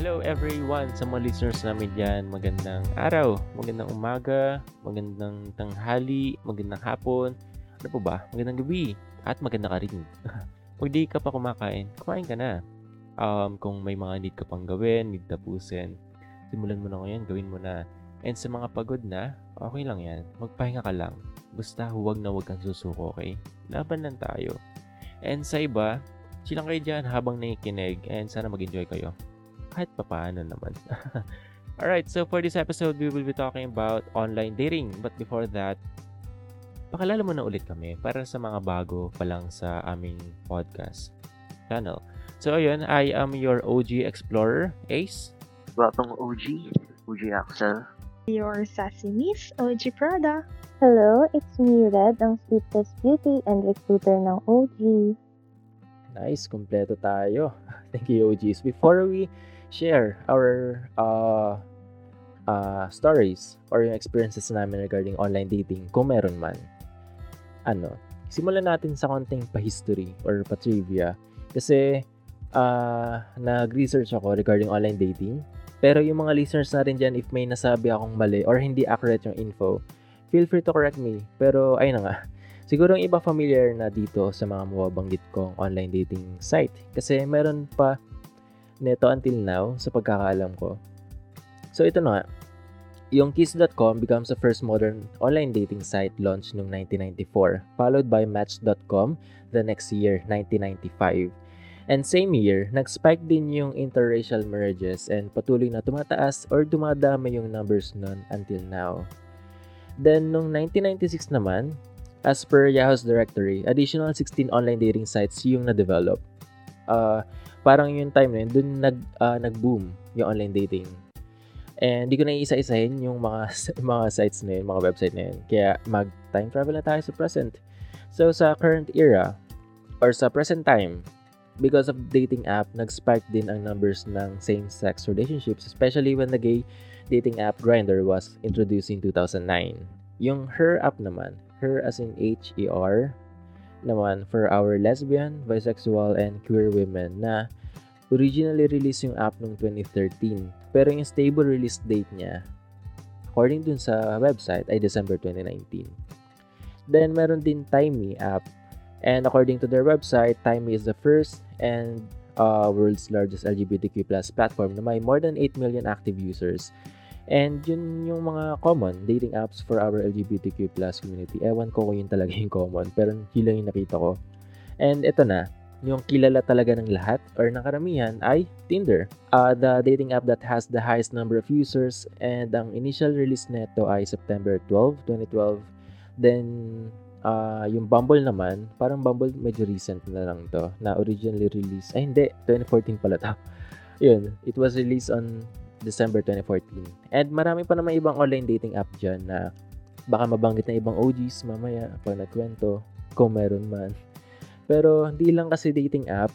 Hello everyone sa mga listeners namin dyan. Magandang araw, magandang umaga, magandang tanghali, magandang hapon, ano po ba? Magandang gabi at maganda ka rin. Pag di ka pa kumakain, kumain ka na. Um, kung may mga need ka pang gawin, need tapusin, simulan mo na ngayon, gawin mo na. And sa mga pagod na, okay lang yan. Magpahinga ka lang. Basta huwag na huwag kang susuko, okay? Laban lang tayo. And sa iba, chilang kayo dyan habang nakikinig and sana mag-enjoy kayo kahit papaano naman. Alright, so for this episode, we will be talking about online dating. But before that, pakilala mo na ulit kami para sa mga bago pa lang sa aming podcast channel. So ayun, I am your OG Explorer, Ace. Gwapang OG, OG Axel. Your sassy miss, OG Prada. Hello, it's me, Red, ang sweetest beauty and recruiter ng OG. Nice, kumpleto tayo. Thank you, OGs. Before we share our uh, uh, stories or yung experiences namin regarding online dating, kung meron man, ano, simulan natin sa konting pa-history or pa-trivia. Kasi, uh, nag-research ako regarding online dating. Pero yung mga listeners natin dyan, if may nasabi akong mali or hindi accurate yung info, feel free to correct me. Pero, ayun na nga. Siguro yung iba familiar na dito sa mga mababanggit kong online dating site. Kasi meron pa neto until now sa pagkakaalam ko. So ito na nga, yung Kiss.com becomes the first modern online dating site launched noong 1994, followed by Match.com the next year, 1995. And same year, nag-spike din yung interracial marriages and patuloy na tumataas or dumadami yung numbers nun until now. Then, noong 1996 naman, as per Yahoo's directory, additional 16 online dating sites yung na-develop. Uh, parang yung time na yun, dun nag, uh, nag-boom yung online dating. And hindi ko na isa-isahin yung mga mga sites na yun, mga website na yun. Kaya mag-time travel na tayo sa present. So, sa current era, or sa present time, because of dating app, nag-spike din ang numbers ng same-sex relationships, especially when the gay dating app Grindr was introduced in 2009. Yung Her app naman, Her as in H-E-R, naman for our lesbian, bisexual, and queer women na originally released yung app noong 2013. Pero yung stable release date niya, according dun sa website, ay December 2019. Then, meron din Timey app. And according to their website, Timey is the first and uh, world's largest LGBTQ plus platform na may more than 8 million active users And yun yung mga common dating apps for our LGBTQ plus community. Ewan ko kung yun talaga yung common, pero yun lang yung nakita ko. And ito na, yung kilala talaga ng lahat or ng karamihan ay Tinder. Uh, the dating app that has the highest number of users and ang initial release neto ay September 12, 2012. Then, uh, yung Bumble naman, parang Bumble medyo recent na lang to, na originally released, ay hindi, 2014 pala to. Yun, it was released on December 2014. And marami pa naman ibang online dating app dyan na baka mabanggit na ibang OGs mamaya pag nagkwento kung meron man. Pero hindi lang kasi dating app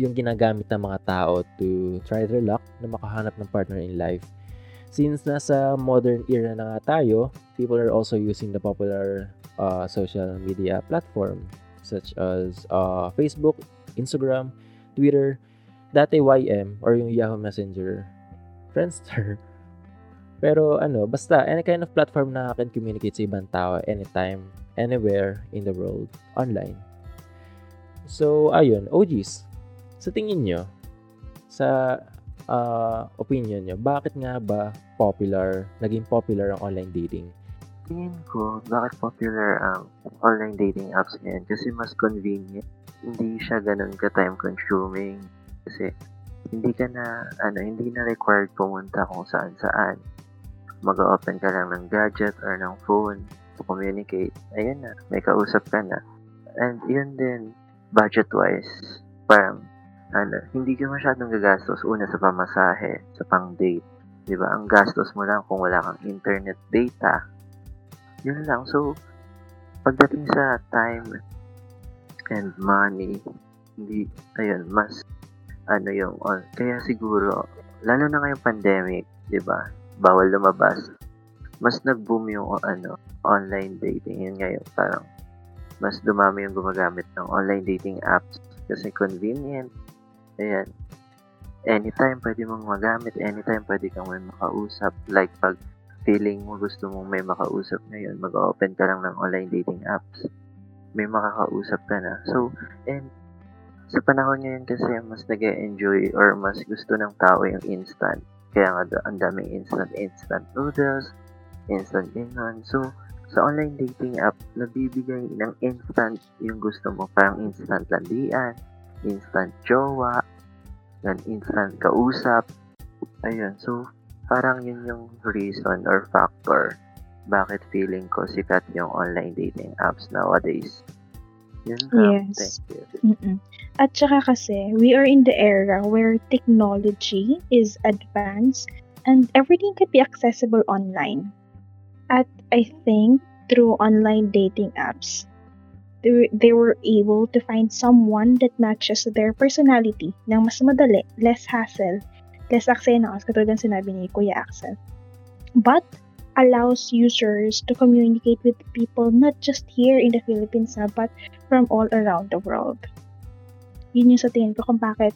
yung ginagamit ng mga tao to try their luck na makahanap ng partner in life. Since nasa modern era na nga tayo, people are also using the popular uh, social media platform such as uh, Facebook, Instagram, Twitter, dati YM or yung Yahoo Messenger Friendster. Pero ano, basta any kind of platform na can communicate sa ibang tao anytime, anywhere in the world, online. So, ayun, OGs, sa tingin nyo, sa uh, opinion nyo, bakit nga ba popular, naging popular ang online dating? Tingin ko, bakit popular ang online dating apps ngayon? Kasi mas convenient. Hindi siya ganun ka-time consuming. Kasi hindi ka na, ano, hindi na required pumunta kung saan saan. Mag-open ka lang ng gadget or ng phone to communicate. Ayun na, may kausap ka na. And yun din, budget-wise, parang, ano, hindi ka masyadong gagastos una sa pamasahe, sa pang-date. Di ba? Ang gastos mo lang kung wala kang internet data. Yun lang. So, pagdating sa time and money, hindi, ayun, mas ano yung on. Kaya siguro, lalo na ngayong pandemic, 'di ba? Bawal lumabas. Mas nag-boom yung ano, online dating. Yun ngayon, parang mas dumami yung gumagamit ng online dating apps kasi convenient. Ayan. anytime pwede mong magamit, anytime pwede kang may makausap. Like, pag feeling mo gusto mong may makausap ngayon, mag-open ka lang ng online dating apps. May makakausap ka na. So, and sa panahon ngayon kasi mas nag enjoy or mas gusto ng tao yung instant. Kaya nga ang daming instant, instant noodles, instant ganyan. So, sa online dating app, nabibigay ng instant yung gusto mo. Parang instant landian, instant jowa, yan, instant kausap. Ayun, so, parang yun yung reason or factor bakit feeling ko sikat yung online dating apps nowadays. Yun lang. Yes. Thank you. Mm-mm. At saka kasi, we are in the era where technology is advanced and everything can be accessible online. At I think through online dating apps, they, were- they were able to find someone that matches their personality ng mas madali, less hassle, less aksenas, katulad ng sinabi ni Kuya Axel. But allows users to communicate with people not just here in the Philippines ah, but from all around the world. Yun yung sa tingin ko kung bakit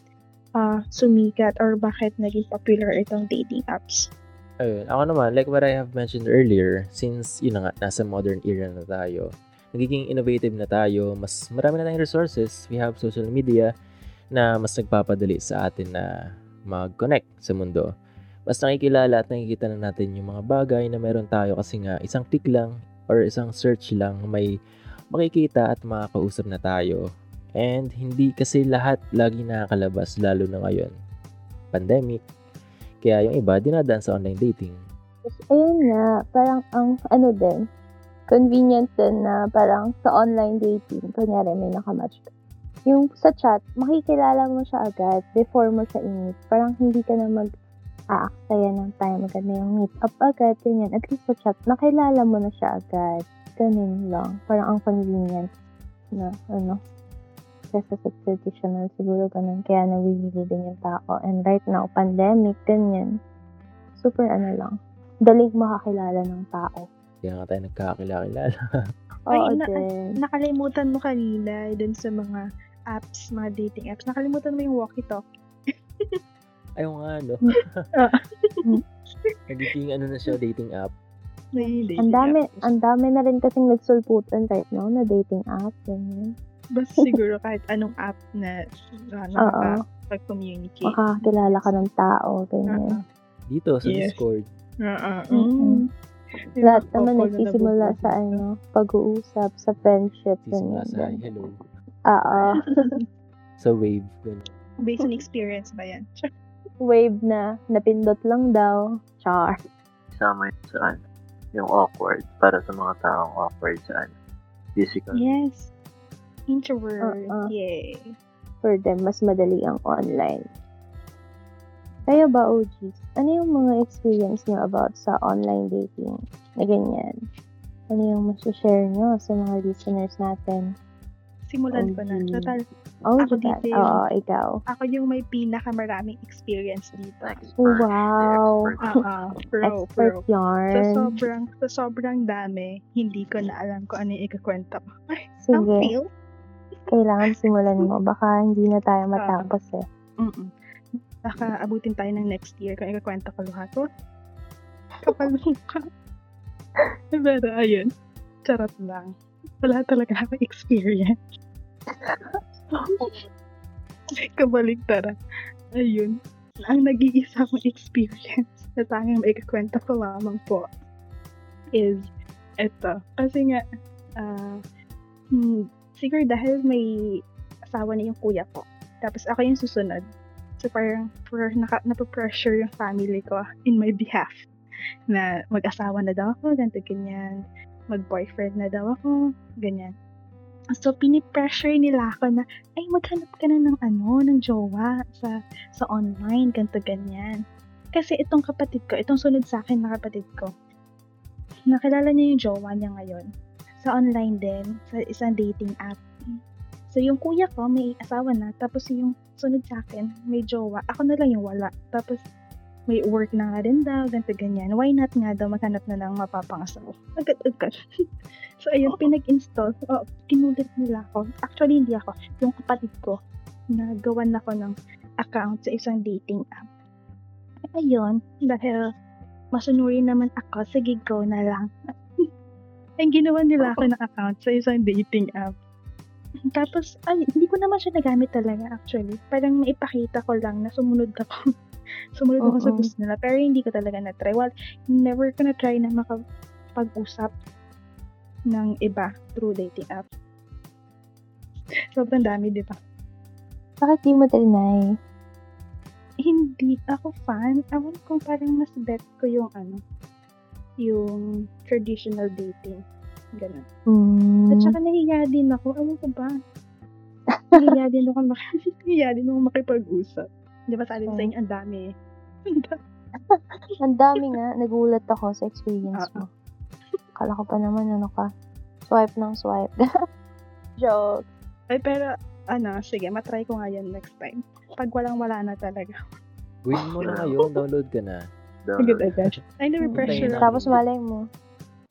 ah, sumikat or bakit naging popular itong dating apps. Ayun. Ako naman, like what I have mentioned earlier, since yun na nga, nasa modern era na tayo, nagiging innovative na tayo, mas marami na tayong resources. We have social media na mas nagpapadali sa atin na mag-connect sa mundo. Mas nakikilala at nakikita na natin yung mga bagay na meron tayo kasi nga isang click lang or isang search lang may makikita at makakausap na tayo. And hindi kasi lahat lagi nakakalabas lalo na ngayon. Pandemic, kaya yung iba, dinadaan sa online dating. Ayun nga, parang ang ano din, convenient din na parang sa online dating, kunyari may nakamatch ka. Yung sa chat, makikilala mo siya agad before mo siya i-meet. Parang hindi ka na mag aaksaya ng time agad na yung meet up agad, ganyan. At least sa chat, nakilala mo na siya agad. Ganun lang. Parang ang convenient na ano. Kesa sa traditional, siguro ganun. Kaya nawibili din yung tao. And right now, pandemic, ganyan. Super ano lang. Daling makakilala ng tao. Kaya nga tayo nagkakakilala. Ay, Oo na- din. Nakalimutan mo kanina dun sa mga apps, mga dating apps. Nakalimutan mo yung walkie-talkie. Ayaw nga, no? Nagiging ano na siya, dating app. Na Ang dami, ang dami na rin kasing nagsulputan right now na dating app. Ganyan. Basta siguro kahit anong app na uh, nakakapag-communicate. Makakakilala ka ng tao. Ganyan. Dito, sa Yes. Discord. Mm-mm. May Lahat naman couple na nagsisimula sa ano, pag-uusap, sa friendship. Sisimula Ganyan. sa hello. Oo. Sa wave. Ganun. Based on experience ba yan? Wave na, napindot lang daw. Char. Isama yun sa ano, yung awkward para sa mga taong awkward sa ano, physical. Yes. Introvert. Uh-uh. Yay. For them, mas madali ang online. Kayo ba, OGs? Ano yung mga experience nyo about sa online dating na ganyan? Ano yung masashare nyo sa mga listeners natin? Simulan ko na. OG. Total, Oh, Ako dito yung- Oo, ikaw. ako yung may pinakamaraming experience dito. Expert. Wow. Expert. Ah, ah, pro, Expert pro. Sa yarn. sobrang, sa sobrang dami, hindi ko na alam kung ano yung ikakwenta ko. Ay, ang Sige, feel. Kailangan simulan mo. Baka hindi na tayo Ah. matapos eh. Mm-mm. Baka abutin tayo ng next year kung ikakwenta ko lahat. Oh, kapalungka. Pero ayun, charot lang. Wala talaga akong experience. Kabaligtaran. Ayun. Ang nag-iisa kong experience na tanging maikakwenta ko lamang po is eto. Kasi nga, ah, hmm, siguro dahil may asawa na yung kuya ko. Tapos ako yung susunod. So parang for, naka, napapressure yung family ko in my behalf na mag-asawa na daw ako, ganito ganyan. Mag-boyfriend na daw ako, ganyan. So, pinipressure nila ako na, ay, maghanap ka na ng ano, ng jowa sa, sa online, ganito ganyan. Kasi itong kapatid ko, itong sunod sa akin na kapatid ko, nakilala niya yung jowa niya ngayon. Sa online din, sa isang dating app. So, yung kuya ko, may asawa na. Tapos, yung sunod sa akin, may jowa. Ako na lang yung wala. Tapos, may work na nga rin daw, ganito ganyan. Why not nga daw maghanap na ng mapapangasawa? Agad-agad. so, ayun, pinag-install. Oh, kinulit nila ako. Actually, hindi ako. Yung kapatid ko, nagawan ako ng account sa isang dating app. Ayun, dahil masunuri naman ako, sige go na lang. Ay, ginawa nila ako ng account sa isang dating app. Tapos, ay, hindi ko naman siya nagamit talaga actually. Parang maipakita ko lang na sumunod ako. sumunod ako sa gusto nila. Pero hindi ko talaga na-try. Well, never ko na-try na makapag-usap ng iba through dating app. Sobrang dami, di ba? Bakit di mo trinay? Hindi ako fan. Awan ko parang mas bet ko yung ano, yung traditional dating. Ganun. Hmm. At saka nahiya din ako. Alam ko ba? nahiya din ako, mak- nahiya din ako makipag-usap. Di ba sabi ko sa Oo. inyo, ang dami eh. Ang dami nga. Nagulat ako sa experience Oo. mo. Kala ko pa naman ano ka. Swipe ng swipe. Joke. Ay, pero, ano, sige, matry ko nga yan next time. Pag walang-wala na talaga. Win mo na ngayon, download ka na. Agad agad. Ay, na. ako. Tapos malay mo.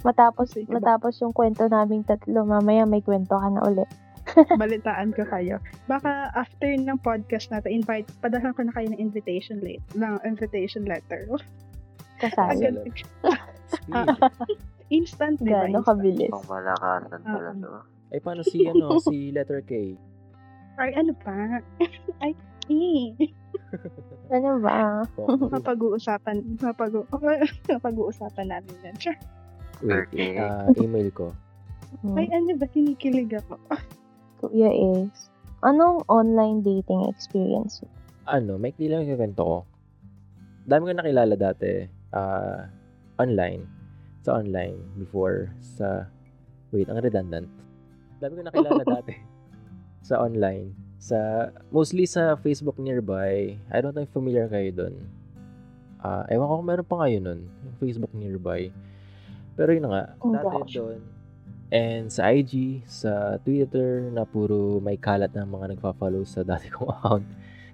Matapos, Sige ba? matapos yung kwento naming tatlo, mamaya may kwento ka na ulit. Balitaan ko kayo. Baka after ng podcast natin, invite, padahan ko na kayo ng invitation late, ng invitation letter. Kasali. Agad. Instant, di ba? Gano'ng kabilis. Pang malakasan pala to. Ay, paano si, ano, si letter K? Ay, ano pa? Ay, eh. Ano ba? Mapag-uusapan, mapag mapag-uusapan namin yan. Sure. wait, Okay. ah, email ko. Ay, Hmm. ano ba? Kinikilig ako. Kuya is, anong online dating experience? Ano, may lang yung kwento ko. Dami ko nakilala dati. ah online. Sa online. Before. Sa, wait, ang redundant. Dami ko nakilala dati. Sa online. Sa, mostly sa Facebook nearby. I don't know if familiar kayo dun. Ah, ewan ko kung meron pa ngayon nun. Yung Facebook nearby. Pero yun nga. Oh, dati doon. And sa IG, sa Twitter, na puro may kalat ng mga nagpa-follow sa dati kong account.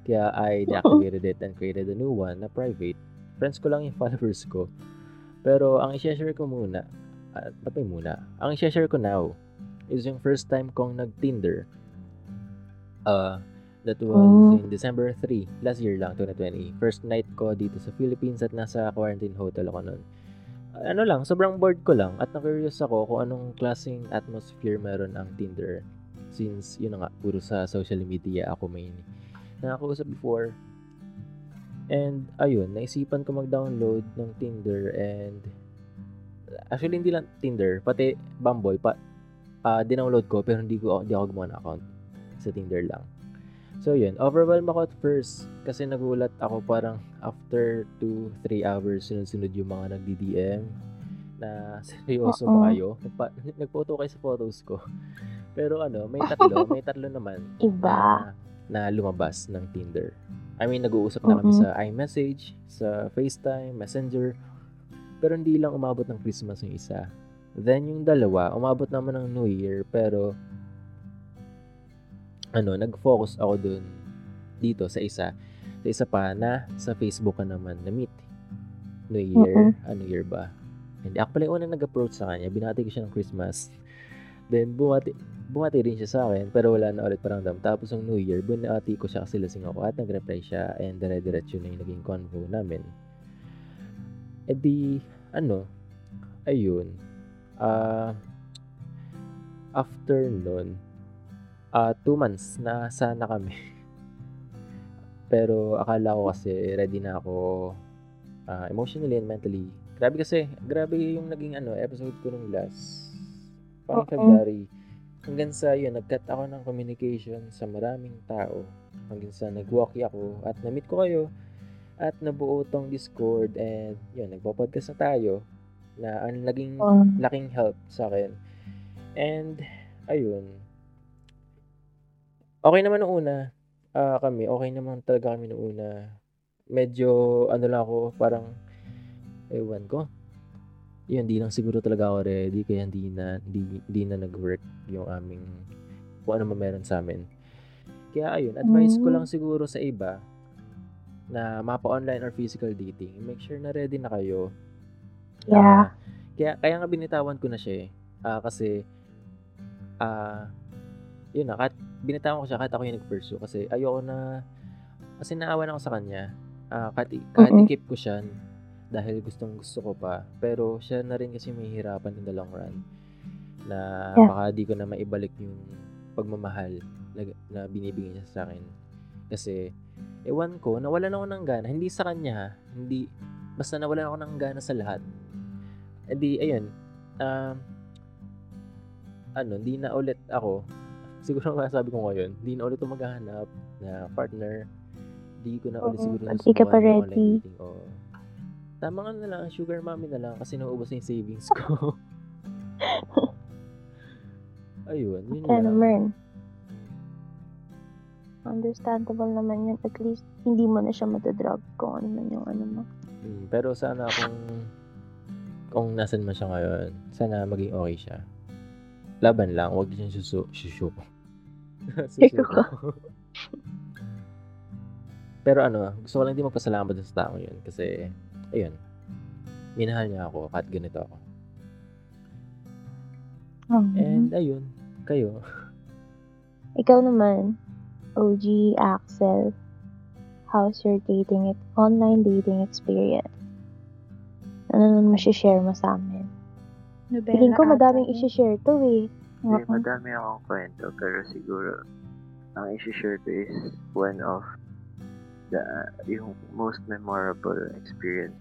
Kaya I deactivated it and created a new one na private. Friends ko lang yung followers ko. Pero ang i-share ko muna, at ba't may muna? Ang i-share ko now is yung first time kong nag-Tinder. Uh, that was Oh. in December 3, last year lang, 2020. First night ko dito sa Philippines at nasa quarantine hotel ako nun. Ano lang, sobrang bored ko lang at na-curious ako kung anong klaseng atmosphere meron ang Tinder. Since, yun nga, puro sa social media ako main nakakausap before. And, ayun, naisipan ko mag-download ng Tinder and actually hindi lang Tinder, pati Bumble, pa, ah dinownload ko pero hindi ko hindi ako gumawa ng account sa Tinder lang. So yun, overwhelmed ako at first kasi nagulat ako parang after 2-3 hours sunod-sunod yung mga nagdi-DM na seryoso ba kayo? Nagpa, nagphoto kayo sa photos ko. Pero ano, may tatlo, may tatlo naman Iba. na, na lumabas ng Tinder. I mean, nag-uusap na kami Oo. sa iMessage, sa FaceTime, Messenger, pero hindi lang umabot ng Christmas yung isa. Then yung dalawa, umabot naman ng New Year, pero ano, nag-focus ako dun dito sa isa. Sa isa pa na sa Facebook ka naman na meet. New Year, ano year ba? Hindi, ako pala yung unang nag-approach sa kanya. Binati ko siya ng Christmas. Then, bumati, bumati rin siya sa akin, pero wala na ulit paramdam. Tapos, ang New Year, binati ko siya kasi lasing ako at nag-reply siya and dire-diretso na yung naging convo namin. E di, ano, ayun, ah, after nun, ah, two months na sana kami. Pero akala ko kasi ready na ako ah, emotionally and mentally. Grabe kasi, grabe yung naging ano, episode ko nung last, parang Oo. February. Hanggang sa yun, nag-cut ako ng communication sa maraming tao. Hanggang sa nag-walkie ako at na-meet ko kayo at nabuo tong Discord and yun, nagpo-podcast na tayo na ang naging Oh. laking help sa akin. And, ayun. Okay naman nung una. ah, kami, okay naman talaga kami nung una. Medyo, ano lang ako, parang, ewan ko. Yun, di lang siguro talaga ako ready, kaya hindi na, di, di na nag-work yung aming, kung ano man meron sa amin. Kaya ayun, advice ko Mm. lang siguro sa iba, na mapa-online or physical dating, make sure na ready na kayo. Yeah. Ah, kaya, kaya nga binitawan ko na siya eh. Ah, kasi, ah, yun na, kahit binitawan ko siya kahit ako yung nag-pursue kasi ayoko na, kasi naawan ako sa kanya. Ah, kahit, kahit Mm-mm. i-keep ko siya dahil gustong gusto ko pa. Pero siya na rin kasi mahihirapan in the long run. Na Yeah. baka di ko na maibalik yung pagmamahal na, na binibigay niya sa akin. Kasi, ewan ko, nawalan ako ng gana. Hindi sa kanya, ha. Hindi, basta nawalan ako ng gana sa lahat. E di, ayun, um, ano, di na ulit ako, siguro nga sabi ko ngayon, di na ulit maghahanap na partner. Di ko na ulit Oo, siguro di ka pa ready. Oo. Tama nga na lang, sugar mommy na lang kasi nauubos na yung savings ko. Ayun, yun Kaya lang. naman. Understandable naman yun. At least, hindi mo na siya madadrag kung ano man yung ano mo. Mm, pero sana kung kung nasan man siya ngayon, sana maging okay siya. Laban lang, huwag siyang susu susuko. susuko. pero ano, gusto ko lang din magpasalamat sa tao yun kasi, ayun, minahal niya ako kahit ganito ako. Mhm. And ayun, kayo. Ikaw naman, OG Axel, how's your dating, online dating experience? Ano naman share mo sa amin? Nobela Feeling ko ata madaming yun. isi-share to eh. Hindi, Oo. madami akong kwento, pero siguro, ang isi-share ko is one of the, yung most memorable experience.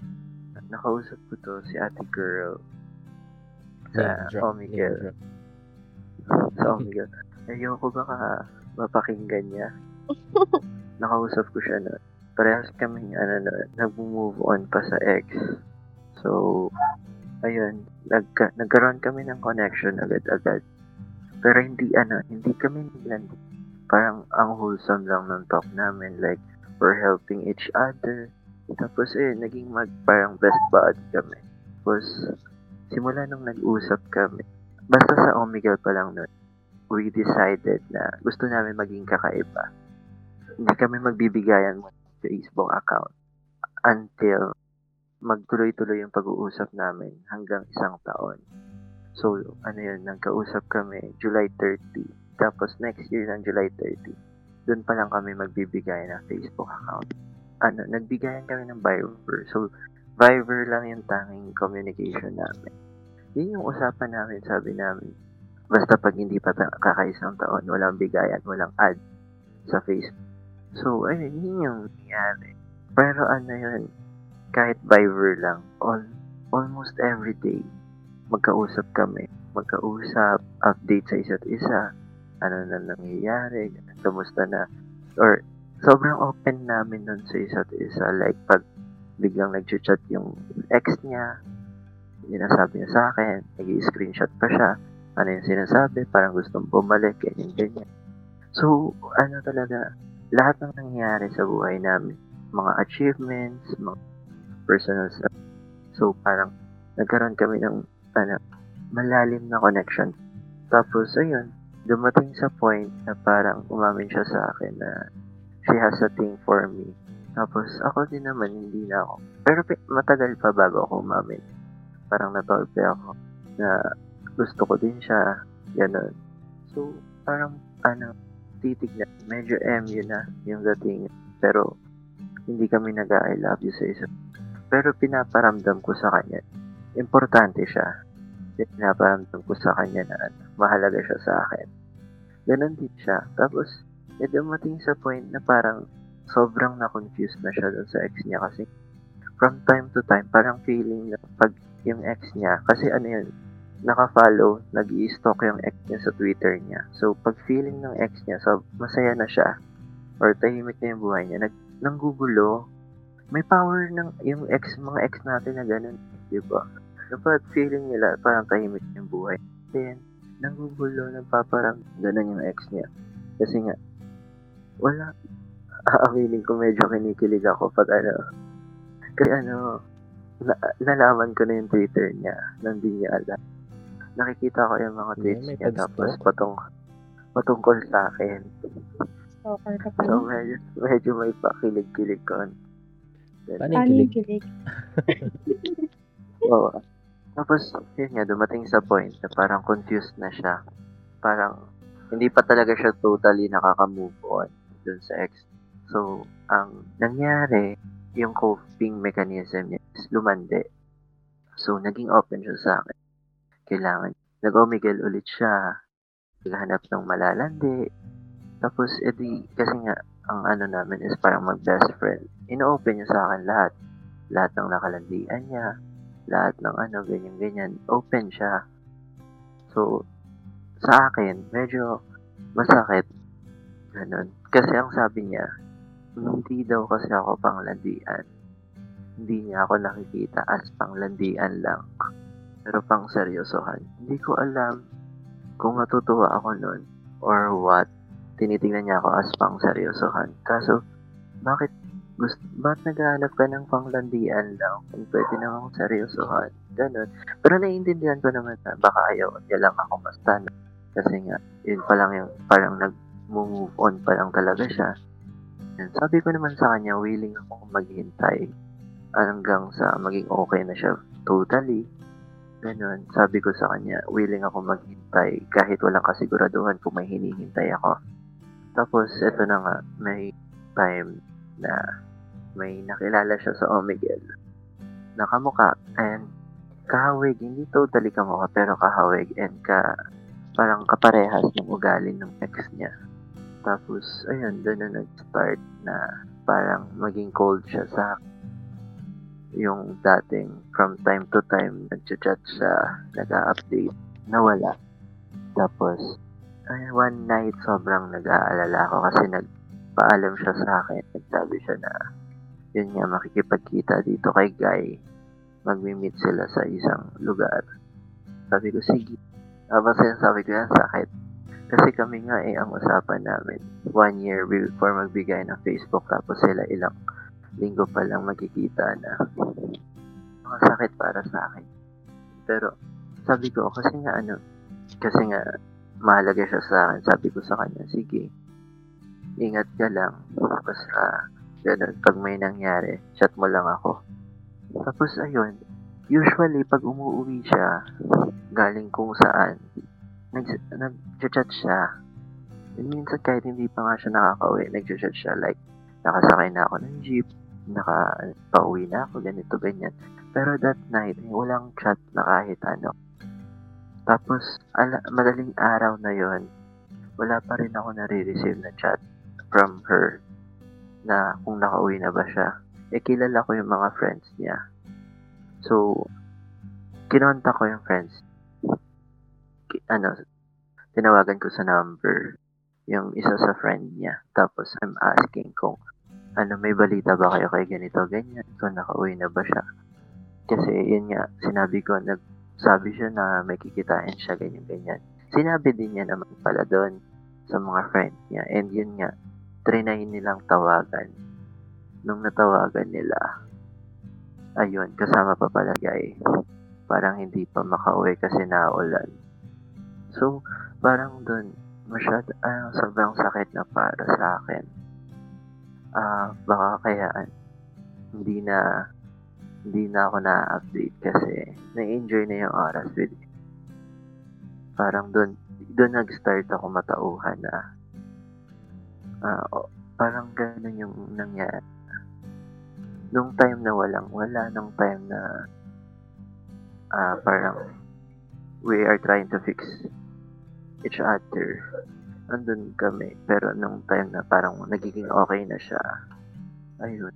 Nakausap ko to si ate girl sa Omegle. Sa Omegle. Ayoko baka mapakinggan niya. Nakausap ko siya noon. Parehas kaming ano na, nag-move on pa sa ex. So, ayun, nagka, nagkaroon kami ng connection agad-agad. Pero hindi ano, hindi kami nagland. Parang ang wholesome lang ng talk namin. Like, we're helping each other. Tapos eh, naging mag, parang best buddy kami. Tapos, simula nung nag-usap kami, basta sa Omegle pa lang nun, we decided na gusto namin maging kakaiba. Hindi kami magbibigayan mo Facebook account until magtuloy-tuloy yung pag-uusap namin hanggang isang taon. So, ano yun, nagkausap kami July 30. Tapos next year ng July 30, doon pa lang kami magbibigay ng Facebook account. Ano, nagbigayan kami ng Viber. So, Viber lang yung tanging communication namin. Yun yung usapan namin, sabi namin, basta pag hindi pa ta- kakaisang taon, walang bigayan, walang ad sa Facebook. So, ayun, yun yung nangyari. Pero ano yun, kahit Viber lang, all, almost every day, magkausap kami. Magkausap, update sa isa't isa, ano na nangyayari, kamusta na, or sobrang open namin nun sa isa't isa. Like, pag biglang nag-chat yung ex niya, sinasabi niya sa akin, nag-screenshot pa siya, ano yung sinasabi, parang gustong bumalik, ganyan, ganyan. So, ano talaga, lahat ng nangyayari sa buhay namin, mga achievements, mga personal stuff. So, parang nagkaroon kami ng ano, malalim na connection. Tapos, ayun, dumating sa point na parang umamin siya sa akin na she has a thing for me. Tapos, ako din naman, hindi na ako. Pero matagal pa bago ako umamin. Parang natolpe ako na gusto ko din siya. Ganun. So, parang, ano, titignan. Medyo MU na yung dating. Pero, hindi kami nag-I love you sa isa. Pero pinaparamdam ko sa kanya. Importante siya. Pinaparamdam ko sa kanya na ano, mahalaga siya sa akin. Ganon din siya. Tapos, eh, dumating sa point na parang sobrang na-confuse na siya dun sa ex niya kasi from time to time, parang feeling na pag yung ex niya, kasi ano yun, naka-follow, nag stalk yung ex niya sa Twitter niya. So, pag feeling ng ex niya, so, masaya na siya, or tahimik na yung buhay niya, nag, nanggugulo, may power ng yung ex, mga ex natin na ganun, di ba? Kapag feeling nila, parang tahimik yung buhay. Then, nanggugulo, nagpaparang ganun yung ex niya. Kasi nga, wala, aaminin ko medyo kinikilig ako pag ano, kasi ano, na, nalaman ko na yung Twitter niya, nang di niya alam. Nakikita ko yung mga Yeah, tweets may niya, tapos patung, patungkol sa akin. Ka So, medyo, medyo may pakilig-kilig ko. Then, Paano Paano yung yung kilig? kilig? Oo. Tapos, yun nga, dumating sa point na parang confused na siya. Parang, hindi pa talaga siya totally nakaka-move on dun sa ex. So, ang nangyari, yung coping mechanism niya is lumande. So, naging open siya sa akin. Kailangan, nag-omegle ulit siya. Naghanap ng malalandi. Tapos, edi, kasi nga, ang ano namin is parang mag-best friend. Ino-open niya sa akin lahat. Lahat ng nakalandian niya. Lahat ng ano, ganyan-ganyan. Open siya. So, sa akin, medyo masakit. Ganun. Kasi ang sabi niya, hindi daw kasi ako panglandian. Hindi niya ako nakikita as panglandian lang. Pero pang seryosohan. Hindi ko alam kung natutuwa ako nun or what. Tinitingnan niya ako as pang seryosohan. Kaso, bakit gusto, ba't naghahanap ka ng panglandian lang kung pwede namang seryosohan? Ganun. Pero naiintindihan ko naman na baka ayaw niya lang ako basta na. Kasi nga, yun pa lang yung parang nag-move on pa lang talaga siya. And sabi ko naman sa kanya, willing ako maghintay hanggang sa maging okay na siya totally. Ganun. Sabi ko sa kanya, willing ako maghintay kahit walang kasiguraduhan kung may hinihintay ako. Tapos, eto na nga, may time na may nakilala siya sa Omegle na kamuka and kahawig, hindi totally kamuka pero kahawig and ka parang kaparehas ng ugali ng ex niya. Tapos, ayun, doon na nag-start na parang maging cold siya sa yung dating from time to time nag-chat siya, nag-update, nawala. Tapos, ay, one night sobrang nag-aalala ako kasi nagpaalam siya sa akin. Nagsabi siya na yun nga makikipagkita dito kay Guy. Magmi-meet sila sa isang lugar. Sabi ko, sige. Habang sinasabi ko yan, sakit. Kasi kami nga eh, ang usapan namin, one year before magbigay ng Facebook, tapos sila ilang linggo pa lang magkikita na. Mga sakit para sa akin. Pero, sabi ko, kasi nga ano, kasi nga, mahalaga siya sa akin. Sabi ko sa kanya, sige, ingat ka lang. Basta, ganun, pag may nangyari, chat mo lang ako. Tapos, ayun, usually, pag umuwi siya, galing kung saan, nag, nag-chat siya. And minsan kahit hindi pa nga siya nakaka-uwi, nag-chat siya like, nakasakay na ako ng jeep, naka, pauwi na ako, ganito, ganyan. Pero that night, eh, walang chat na kahit ano. Tapos, ala, madaling araw na yon wala pa rin ako nare-receive na chat from her na kung nakauwi na ba siya. Eh, kilala ko yung mga friends niya. So, kinontak ko yung friends ano, tinawagan ko sa number yung isa sa friend niya. Tapos I'm asking kung ano, may balita ba kayo kay ganito, ganyan, kung nakauwi na ba siya. Kasi yun nga, sinabi ko, nagsabi siya na may kikitain siya, ganyan, ganyan. Sinabi din niya naman pala doon sa mga friend niya. And yun nga, trinahin nilang tawagan. Nung natawagan nila, ayun, kasama pa pala guy. Parang hindi pa makauwi kasi naulan. So, parang dun, masyad, uh, sobrang sakit na para sa akin. Ah, baka kaya hindi na hindi na ako na-update kasi na-enjoy na yung oras with it. Parang dun, dun nag-start ako matauhan na uh, parang ganun yung nangyari. Nung time na walang wala, nung time na uh, parang we are trying to fix each other. Andun kami. Pero nung time na parang nagiging okay na siya, ayun.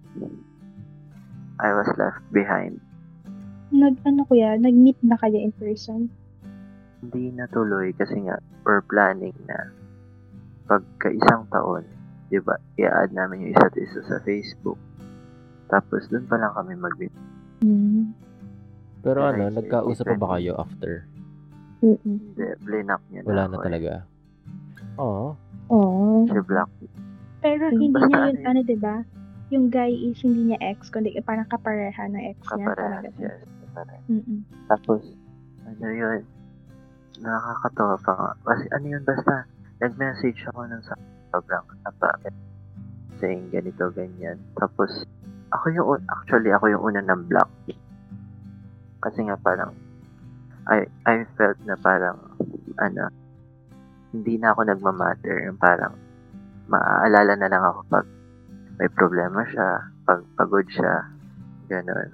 I was left behind. Nag, ano kuya, nag-meet na kayo in person? Hindi natuloy kasi nga, we're planning na pagka isang taon, di ba, i-add namin yung isa't isa sa Facebook. Tapos, doon pa lang kami mag mm. Pero ano, nagkausap pa ba kayo after? Mm. Hindi, blinak niya na Wala ako na eh. talaga. Oo. Oh. Si Black. Pero hindi Basta niya yun, ano yun. ano, di ba? Yung guy is hindi niya ex, kundi parang kapareha ng ex niya. Kaparehas, talaga. yes. Kaparehas. Mm-mm. Tapos, ano yun, nakakatawa pa nga. Kasi ano yun, basta, nag-message ako nun sa sobrang apa, saying ganito, ganyan. Tapos, ako yung, un- actually, ako yung una ng block. Kasi nga parang, I, I felt na parang, ano, hindi na ako nagmamatter. Yung parang, maaalala na lang ako pag may problema siya, pag pagod siya, gano'n.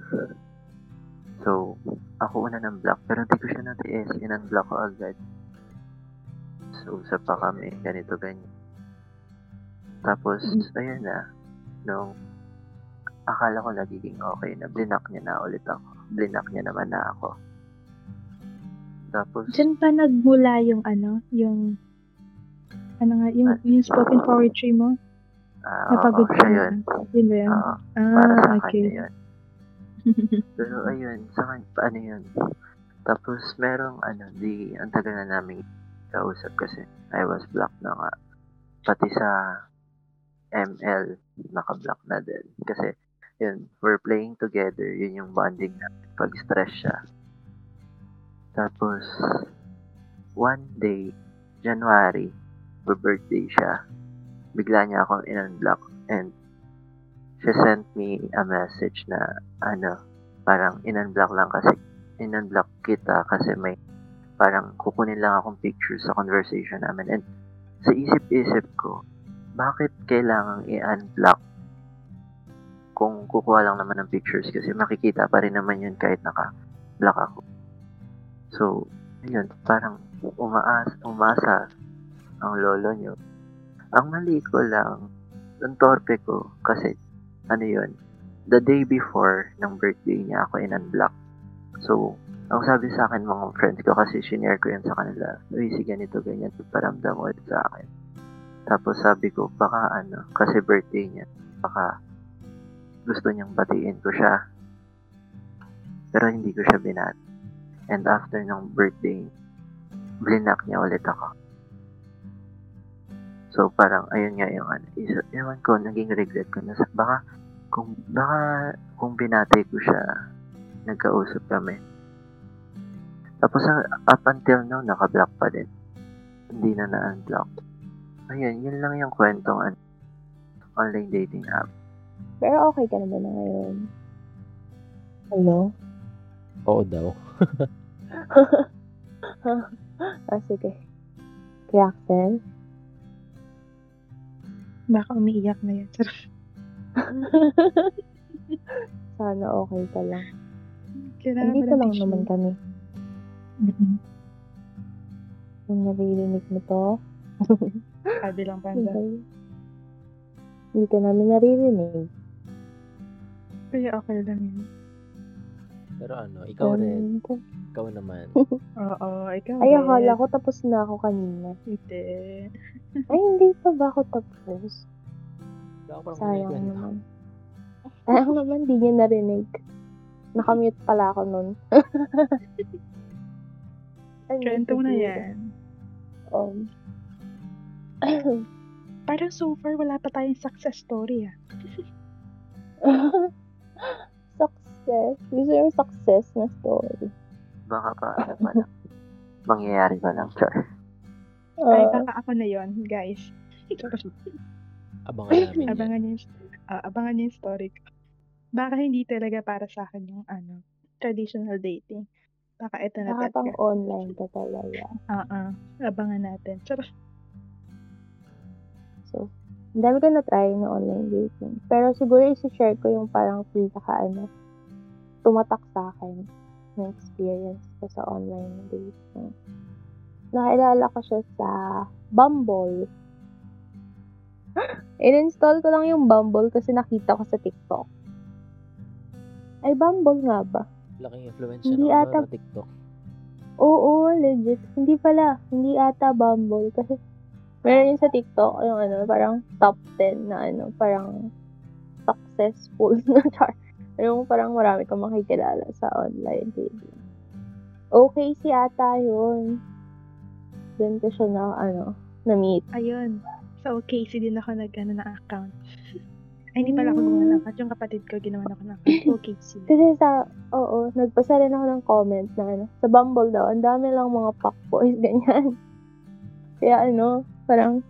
So, ako una ng block, pero hindi ko siya natiis, in-unblock ko agad. So, usap pa kami, ganito, ganyan. Tapos, ayun na, nung akala ko nagiging okay na, blinak niya na ulit ako. Blinak niya naman na ako. Tapos, Diyan pa nagmula yung ano, yung ano nga, yung, yung spoken poetry mo? Ah, Napagod ka siya na. yun. Yun ba yun? Oo, para sa Ah, kanya okay. yun. Pero ayun, sa kanya, paano yun? Tapos merong ano, di, ang tagal na namin kausap kasi I was blocked na nga. Pati sa ML, naka-block na din. Kasi, yun, we're playing together, yun yung bonding namin pag stress siya. Tapos, one day, January, birthday siya, bigla niya akong in-unblock and she sent me a message na ano, parang in-unblock lang kasi in-unblock kita kasi may parang kukunin lang akong pictures sa conversation namin and sa isip-isip ko, bakit kailangang i-unblock kung kukuha lang naman ng pictures kasi makikita pa rin naman yun kahit naka-block ako. So, yun, parang umaas, umasa ang lolo nyo. Ang mali ko lang, ang torpe ko, kasi ano yun, the day before ng birthday niya ako in-unblock. So, ang sabi sa akin mga friends ko kasi shinare ko yun sa kanila, uy, si ganito, ganyan, paramdam ulit sa akin. Tapos sabi ko, baka ano, kasi birthday niya, baka gusto niyang batiin ko siya. Pero hindi ko siya binat. And after ng birthday, blinak niya ulit ako. So, parang, ayun nga yung ano, isa, ewan ko, naging regret ko na, sa- baka, kung, baka, kung binati ko siya, nagkausap kami. Tapos, ang- up until now, naka-block pa din. Hindi na na-unblock. Ayun, yun lang yung kwentong ano, online dating app. Pero okay ka naman na ngayon. Hello? Oo daw. ah, sige. Kaya Axel? Baka umiiyak na yan. Charot. Sana okay ka lang. Kailangan Andito lang tissue. naman kami. Mm-mm. Kung naririnig mo to, Sabi lang panda. hindi hindi ka namin naririnig. Kaya okay lang yun. Pero ano, ikaw rin. Ikaw naman. Oo, ikaw Ay, rin. akala ko tapos na ako kanina. Hindi. Ay, hindi pa ba ako tapos? Wala ako parang Sayang kinikwento. naman. Sayang naman, di niya narinig. Nakamute pala ako nun. Ano, Kwento mo na siguro? yan. Um, Parang so far, wala pa tayong success story ah. Success. Gusto yung success na story. Baka pa, ano pa lang. Mangyayari pa lang, char. Ay, Ah, baka ako na yon guys. Abangan namin abangan niyo, yung- ah, abangan niyo yung story ko. Baka hindi talaga para sa akin yung ano, traditional dating. Baka ito na baka pang online ka talaga. Oo, abangan natin. Charot. So, ang dami ko na-try na online dating. Pero siguro isi-share ko yung parang pinaka ano, tumatak sa akin na experience ko sa online dating. Nakilala ko siya sa Bumble. In-install ko lang yung Bumble kasi nakita ko sa TikTok. Ay, Bumble nga ba? Laking influence Hindi siya ata- TikTok. Oo, legit. Hindi pala. Hindi ata Bumble. Kasi meron yun sa TikTok, yung ano, parang top 10 na ano, parang successful na char. Yung parang marami kang makikilala sa online dating. Okay si ata yun. Doon ko siya na, ano, na-meet. Ayun. Sa OKC din ako nag ano, na account. Ay, hindi pala ako gumawa ng account. Yung kapatid ko ginawa na ako ng account. OKC. Kasi sa, oo, nagpasa rin ako ng comment na ano, sa Bumble daw, ang dami lang mga fuckboys, ganyan. Kaya ano, parang,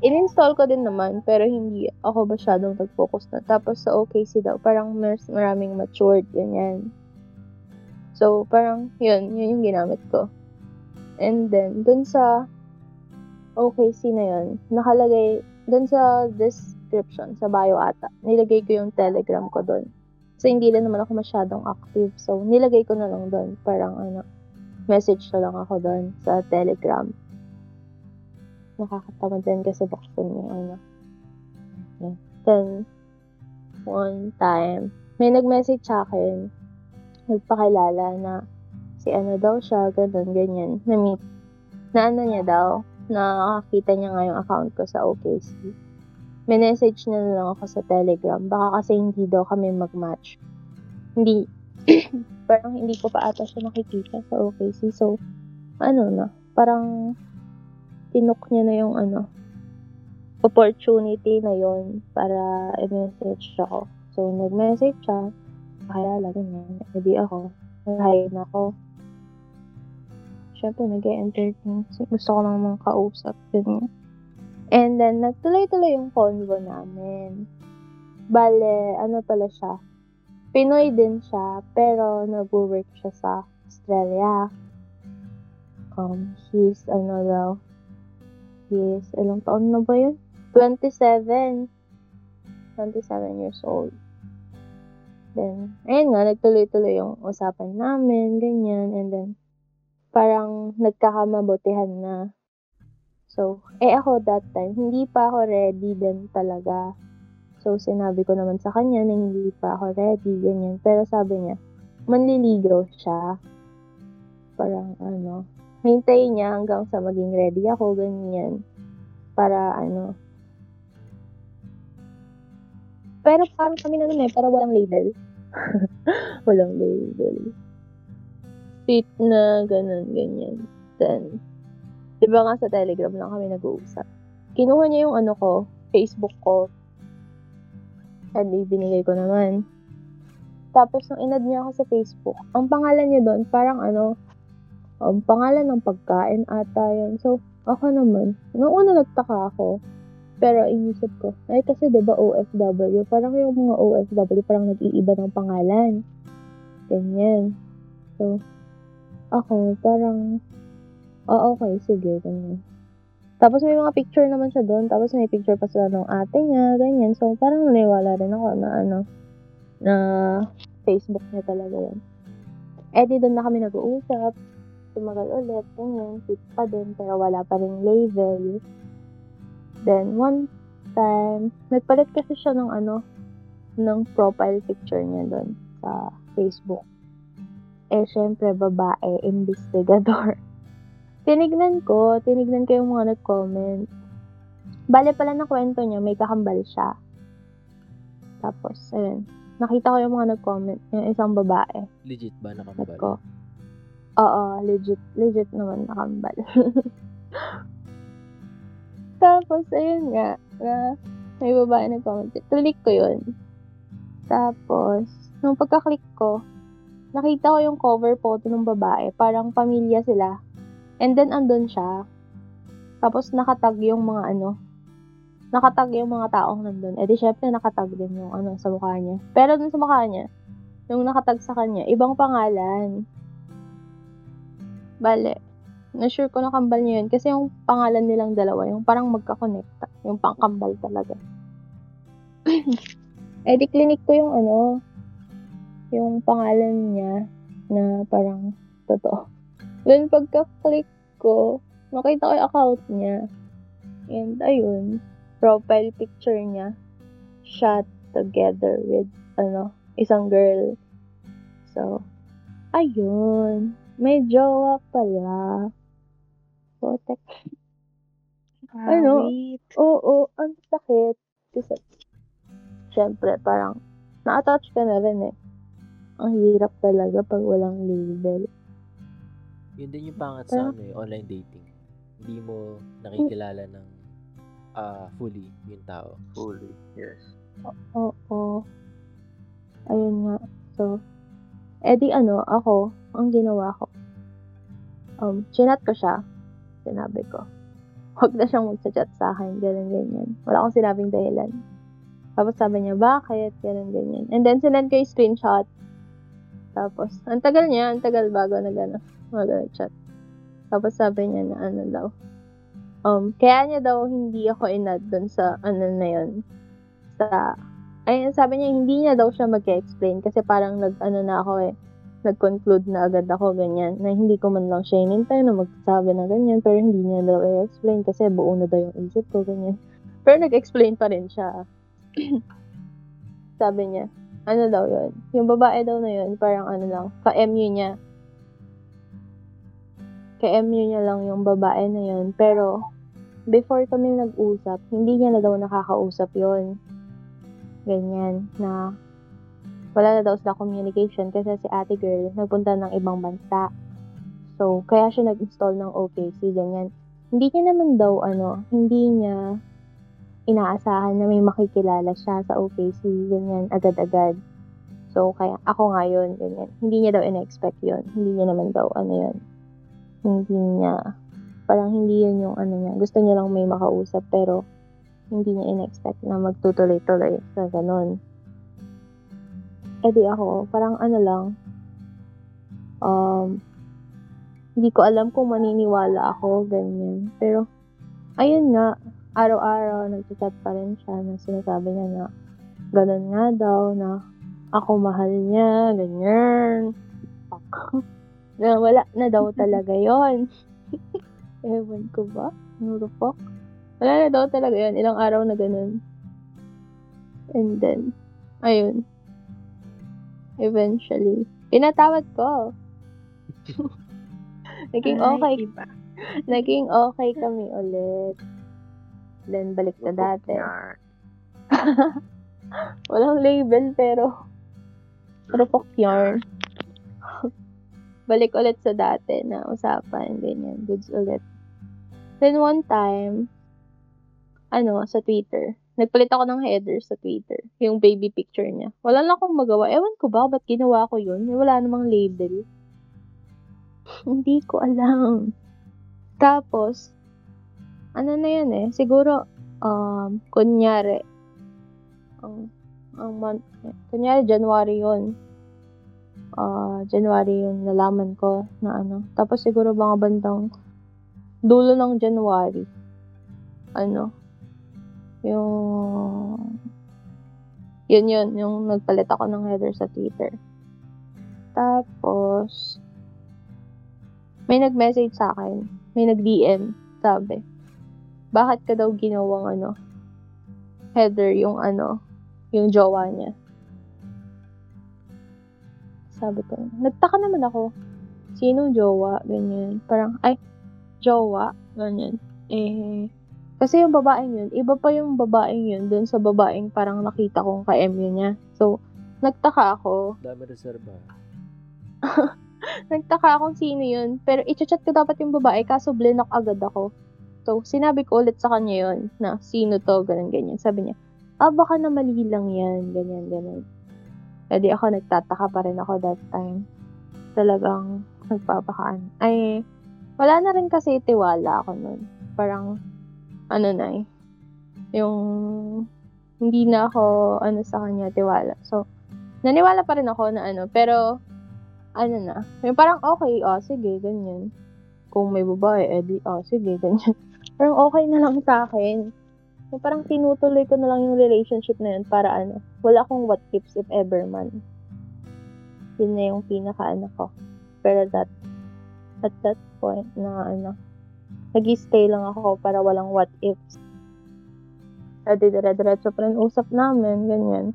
in-install ko din naman, pero hindi ako masyadong nag-focus na. Tapos sa OKC daw, parang mas maraming matured, ganyan. So, parang, yun, yun yung ginamit ko. And then, dun sa OKC na yun, nakalagay, dun sa description, sa bio ata. Nilagay ko yung telegram ko doon. So, hindi rin naman ako masyadong active. So, nilagay ko na lang doon. Parang ano, message na lang ako doon sa telegram. Nakakatamad din kasi buksan yung ano. Okay. Then, one time, may nag-message sa akin. Nagpakilala na si ano daw siya, ganun, ganyan. Na-meet. Na ano niya daw, nakakita niya nga yung account ko sa OKC. May message na lang ako sa Telegram. Baka kasi hindi daw kami mag-match. Hindi, parang hindi ko pa ata siya nakikita sa OKC. So, ano na, parang tinok niya na yung ano, opportunity na yon para i-message ako. So, nag-message siya, pakilala, ganyan. Hindi ako, nag-hi na ako syempre nag-entertain. Gusto ko lang mga kausap din And then, nagtuloy-tuloy yung convo namin. Bale, ano pala siya? Pinoy din siya, pero nag-work siya sa Australia. Um, he's, ano daw, he's, ilang taon na ba yun? 27. 27 years old. Then, ayun nga, nagtuloy-tuloy yung usapan namin, ganyan, and then, parang nagkakamabutihan na. So, eh ako that time, hindi pa ako ready din talaga. So, sinabi ko naman sa kanya na hindi pa ako ready, ganyan. Pero sabi niya, manliligaw siya. Parang ano, hintayin niya hanggang sa maging ready ako, ganyan. Para ano. Pero parang kami na naman eh, para walang label. walang label sweet na ganun, ganyan. Then, di ba nga sa Telegram lang kami nag-uusap. Kinuha niya yung ano ko, Facebook ko. And ibinigay ko naman. Tapos, nung inad niya ako sa Facebook, ang pangalan niya doon, parang ano, ang pangalan ng pagkain ata yun. So, ako naman, nung una nagtaka ako, pero inisip ko, ay kasi ba OFW, parang yung mga OFW parang nag-iiba ng pangalan. Ganyan. So, ako, parang, oh, okay, sige, ganyan. Tapos may mga picture naman siya doon, tapos may picture pa sila ng ate niya, ganyan. So, parang naniwala rin ako na ano, na Facebook niya talaga yan. Eh, di doon na kami nag-uusap, tumagal ulit, ganyan, fit pa din, pero wala pa rin label. Then, one time, nagpalit kasi siya ng ano, ng profile picture niya doon sa Facebook eh syempre babae, investigador. tinignan ko, tinignan ko yung mga nag-comment. Bale pala na kwento niya, may kakambal siya. Tapos, ayun, nakita ko yung mga nag-comment, yung isang babae. Legit ba nakambal? Ko, Oo, legit, legit naman nakambal. Tapos, ayun nga, na may babae nag-comment. Click ko yun. Tapos, nung pagka-click ko, nakita ko yung cover photo ng babae. Parang pamilya sila. And then, andun siya. Tapos, nakatag yung mga ano, nakatag yung mga taong nandun. Eh di, syempre, nakatag din yung ano, sa mukha niya. Pero dun sa mukha niya, yung nakatag sa kanya, ibang pangalan. Bale, na-sure ko na kambal niya yun. Kasi yung pangalan nilang dalawa, yung parang magka-connecta. Yung pangkambal talaga. eh di, clinic ko yung ano, yung pangalan niya na parang totoo. Then, pagka-click ko, nakita ko yung account niya. And, ayun, profile picture niya, shot together with, ano, isang girl. So, ayun, may jowa pala. Potek. Ah, Ano? wait. Oo, ang sakit. Kasi, syempre, parang, na-attach ka na rin eh. Ang hirap talaga pag walang label. Yun din yung pangat sa ano eh, online dating. Hindi mo nakikilala ng ah fully yung tao. Fully, yes. Oo. Ayun nga. So, edi ano, ako, ang ginawa ko, um, chinat ko siya. Sinabi ko, huwag na siyang magchat sa akin, ganyan, ganyan. Wala akong sinabing dahilan. Tapos sabi niya, bakit? Ganyan, ganyan. And then, sinend ko yung screenshot. Tapos, ang tagal niya, ang tagal bago na gano'n, mag-chat. Tapos sabi niya na ano daw, um, kaya niya daw hindi ako inad dun sa ano na yun, sa ay sabi niya hindi niya daw siya mag-explain kasi parang nag ano na ako eh nag-conclude na agad ako ganyan. Na hindi ko man lang siya inintay na magsabi na ganyan pero hindi niya daw i-explain kasi buo na daw yung isip ko ganyan. Pero nag-explain pa rin siya. Sabi niya ano daw yun? Yung babae daw na yun parang ano lang ka-MU niya. ka-MU niya lang yung babae na yun pero before kami nag-usap hindi niya na daw nakakausap yon ganyan, na wala na daw sila communication kasi si ate girl nagpunta ng ibang bansa. So, kaya siya nag-install ng OKC, ganyan. Hindi niya naman daw, ano, hindi niya inaasahan na may makikilala siya sa OKC, ganyan, agad-agad. So, kaya ako nga yun, ganyan. Hindi niya daw in-expect yun. Hindi niya naman daw, ano yun. Hindi niya, parang hindi yun yung ano niya. Gusto niya lang may makausap, pero hindi niya in-expect na magtutuloy-tuloy sa ganun. E di ako, parang ano lang, um, hindi ko alam kung maniniwala ako, ganyan. Pero, ayun nga, araw-araw, nagchat pa rin siya na sinasabi niya na ganun nga daw, na ako mahal niya, ganyan. Fuck. na wala na daw talaga yon Ewan ko ba? Fuck? Wala na daw talaga yun. Ilang araw na ganun. And then, ayun. Eventually, pinatawad ko. Naging okay. Iba. Naging okay kami ulit. Then, balik na dati. Walang label, pero rupok yarn. balik ulit sa dati na usapan, ganyan. Goods ulit. Then, one time, ano, sa Twitter. Nagpalit ako ng header sa Twitter. Yung baby picture niya. Wala lang akong magawa. Ewan ko ba, ba't ginawa ko yun? Wala namang label. Hindi ko alam. Tapos, ano na yan eh, siguro, um, kunyari, ang, ang month, kunyari, January yun. Uh, January yun, nalaman ko na ano. Tapos siguro mga bandang dulo ng January, ano, yung yun yun, yung nagpalit ako ng header sa Twitter. Tapos, may nag-message sa akin, may nag-DM, sabi, bakit ka daw ginawang ano, header yung ano, yung jowa niya. Sabi ko, nagtaka naman ako, sino jowa, ganyan. Parang, ay, jowa, ganyan. Eh, kasi yung babaeng yun, iba pa yung babaeng yun dun sa babaeng parang nakita kong ka-MU niya. So, nagtaka ako. Dami reserva. nagtaka akong sino yun. Pero i-chat ko dapat yung babae, kaso blinok agad ako. So, sinabi ko ulit sa kanya yun, na sino to, ganyan, ganyan. Sabi niya, ah, baka na mali lang yan, ganyan, ganyan. Kaya ako nagtataka pa rin ako that time. Talagang nagpapakaan. Ay, wala na rin kasi tiwala ako nun. Parang, ano na eh, yung hindi na ako ano sa kanya tiwala. So, naniwala pa rin ako na ano, pero ano na, yung parang okay, oh, sige, ganyan. Kung may babae, edi, oh, sige, ganyan. parang okay na lang sa akin. So, parang tinutuloy ko na lang yung relationship na yun para ano, wala akong what ifs if ever man. Yun na yung pinaka-ano ko. Pero that, at that point na ano, nag-stay lang ako para walang what ifs. Edi dire-diretso pa rin usap namin, ganyan.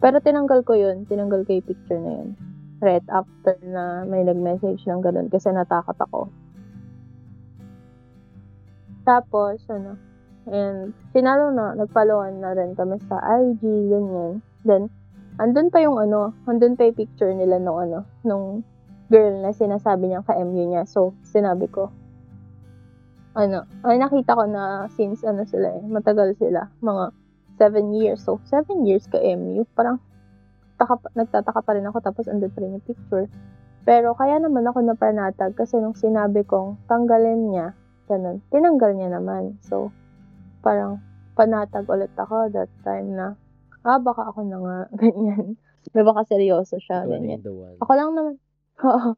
Pero tinanggal ko yun, tinanggal ko yung picture na yun. Right after na may nag-message ng ganun kasi natakot ako. Tapos, ano, and sinalo na, nagfollowan na rin kami sa IG, ganyan. Then, andun pa yung ano, andun pa yung picture nila nung ano, nung girl na sinasabi niyang ka-MU niya. So, sinabi ko, ano, ay nakita ko na since ano sila eh, matagal sila, mga 7 years. So, 7 years ka MU, parang taka, nagtataka pa rin ako tapos andun pa rin yung picture. Pero kaya naman ako napanatag kasi nung sinabi kong tanggalin niya, ganun, tinanggal niya naman. So, parang panatag ulit ako that time na, ah, baka ako na nga, ganyan. May baka seryoso siya, ganyan. Ako lang naman, oo.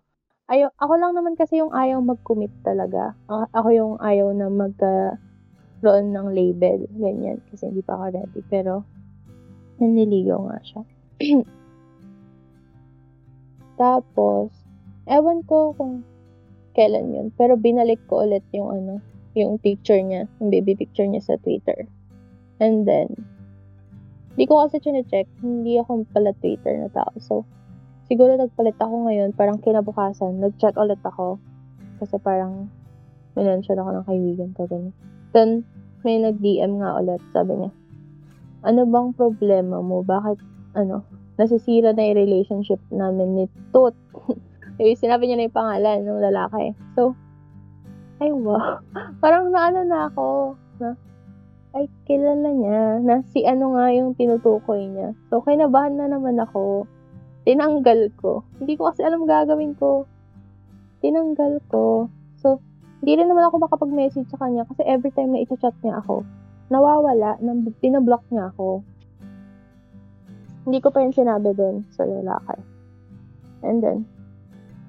Ayaw, ako lang naman kasi yung ayaw mag-commit talaga. Ako yung ayaw na mag magkaroon ng label, ganyan, kasi hindi pa ako ready. Pero, nanliligaw nga siya. Tapos, ewan ko kung kailan yun. Pero binalik ko ulit yung ano, yung picture niya, yung baby picture niya sa Twitter. And then, hindi ko kasi chine-check, hindi ako pala Twitter na tao. So, siguro nagpalit ako ngayon, parang kinabukasan, nag-check ulit ako. Kasi parang, minention ako ng kaibigan ko, ganyan. Then, may nag-DM nga ulit, sabi niya, ano bang problema mo? Bakit, ano, nasisira na yung relationship namin ni Tut. eh, sinabi niya na yung pangalan ng lalaki. So, ay wow. Parang naano na ako, na, ay, kilala niya, na si ano nga yung tinutukoy niya. So, kinabahan na naman ako. Tinanggal ko. Hindi ko kasi alam gagawin ko. Tinanggal ko. So, hindi rin naman ako makapag-message sa kanya kasi every time na i-chat niya ako, nawawala, nang pinablock niya ako. Hindi ko pa yung sinabi doon sa lalaki. And then,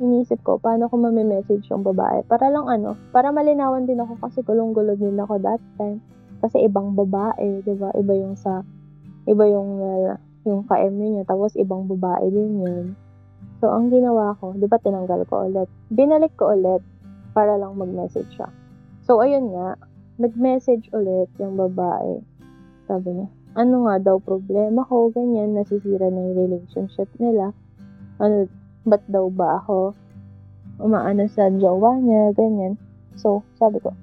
inisip ko, paano ko mamimessage yung babae? Para lang ano, para malinawan din ako kasi gulong-gulo din ako that time. Kasi ibang babae, 'di ba? Iba yung sa iba yung uh, yung KM niya, tapos ibang babae din 'yun. So ang ginawa ko, 'di ba tinanggal ko ulit. Binalik ko ulit para lang mag-message siya. So ayun nga, nag-message ulit yung babae. Sabi niya, ano nga daw problema ko, ganyan, nasisira na yung relationship nila. Ano, ba't daw ba ako umaano sa jowa niya, ganyan. So, sabi ko,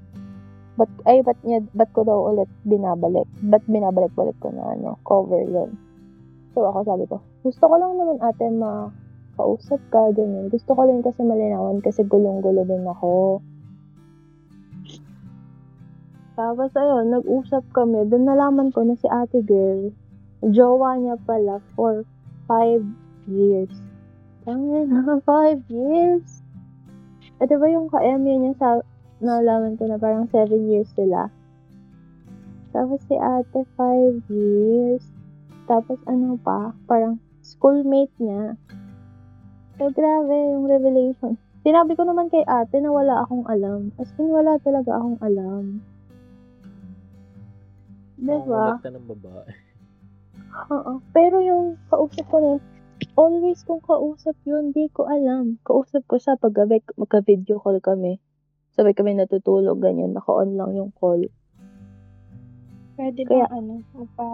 Ba't, ay, ba't, niya, ba't ko daw ulit binabalik? Ba't binabalik-balik ko na ano, cover yon So ako sabi ko, gusto ko lang naman ate makausap ka, ganyan. Gusto ko din kasi malinawan kasi gulong-gulo din ako. Tapos ayun, nag-usap kami. Doon nalaman ko na si ate girl, jowa niya pala for five years. Tangin na, five years? Eh, diba yung ka-MU niya sa, nalaman ko na parang 7 years sila. Tapos si ate 5 years. Tapos ano pa, parang schoolmate niya. So, grabe yung revelation. Sinabi ko naman kay ate na wala akong alam. As in, wala talaga akong alam. Diba? Ang ng babae. Oo. Pero yung kausap ko na always kung kausap yun, di ko alam. Kausap ko siya pag gabi, magka-video call kami. Sabay kami natutulog, ganyan. Naka-on lang yung call. Pwede Kaya- ba ano, magpa,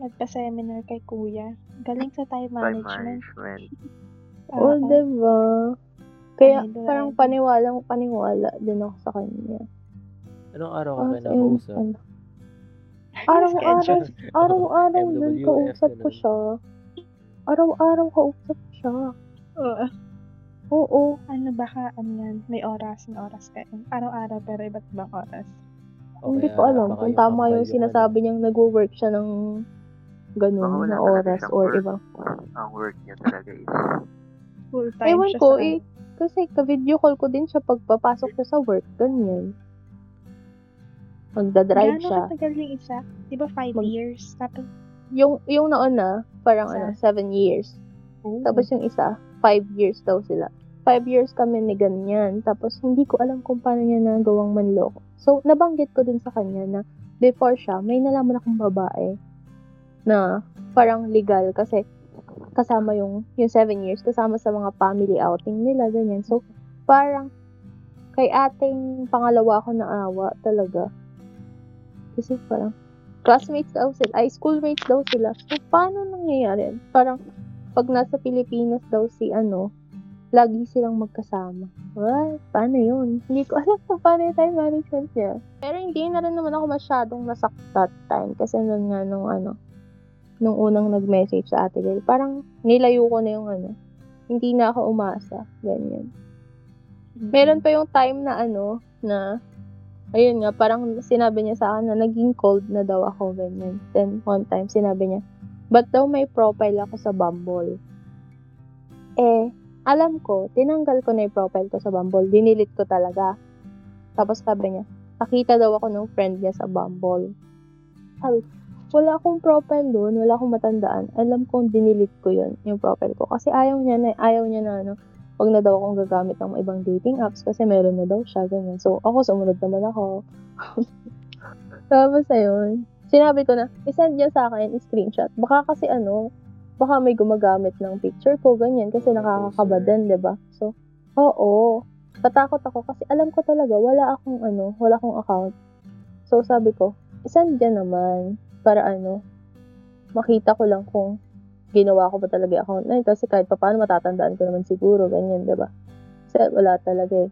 magpa-seminar kay kuya? Galing sa time Time management. management. Oo, Oo. diba? Kaya Idol, parang idol. paniwalang paniwala din ako sa kanya. Anong araw ka in, nakausap? ano, Araw-araw, araw-araw din kausap ko siya. Araw-araw kausap ko siya. Oo. Oo. Ano baka, ano yan, may oras, may oras kayo. Araw-araw pero iba't ibang oras. O Hindi ko alam kung tama yung sinasabi ano. niyang nagwo-work siya ng ganun na oras or work. ibang. Ang work niya talaga is Full time Ewan siya ko sa eh. Kasi ka-video call ko din siya pagpapasok siya sa work. Ganyan. Magdadrive Gaano siya. katagal yung isa? Di ba five Mag- years? Tapos, Yung, yung nauna, parang Isa. ano, seven years. oh, Tapos yung isa, five years daw sila. Five years kami ni ganyan. Tapos hindi ko alam kung paano niya nagawang manloko. So, nabanggit ko din sa kanya na before siya, may nalaman akong babae na parang legal kasi kasama yung, yung seven years, kasama sa mga family outing nila, ganyan. So, parang kay ating pangalawa ako naawa talaga. Kasi parang classmates daw sila, ay schoolmates daw sila. So, paano nangyayari? Parang pag nasa Pilipinas daw si ano, lagi silang magkasama. What? Paano yun? Hindi ko alam kung paano yung time management niya. Pero hindi na rin naman ako masyadong nasak that time. Kasi nun nga nung ano, nung unang nag-message sa ate girl, parang nilayo ko na yung ano, hindi na ako umasa. Ganyan. Meron pa yung time na ano, na, ayun nga, parang sinabi niya sa akin na naging cold na daw ako, ganyan. Then, one time, sinabi niya, ba't daw may profile ako sa Bumble? Eh, alam ko, tinanggal ko na yung profile ko sa Bumble. Dinilit ko talaga. Tapos sabi niya, nakita daw ako ng friend niya sa Bumble. Sabi ko, wala akong profile doon, wala akong matandaan. Alam kong dinilit ko yun, yung profile ko. Kasi ayaw niya na, ayaw niya na, ano, wag na daw akong gagamit ng ibang dating apps kasi meron na daw siya, ganyan. So, ako sumunod naman ako. Tapos ayun, sinabi ko na, isend niya sa akin, screenshot. Baka kasi ano, baka may gumagamit ng picture ko, ganyan, kasi nakakakaba din, di ba? So, oo. Tatakot ako kasi alam ko talaga, wala akong ano, wala akong account. So, sabi ko, isend niya naman, para ano, makita ko lang kung ginawa ko ba talaga yung account na yun. Kasi kahit pa paano matatandaan ko naman siguro, ganyan, di ba? Kasi wala talaga eh.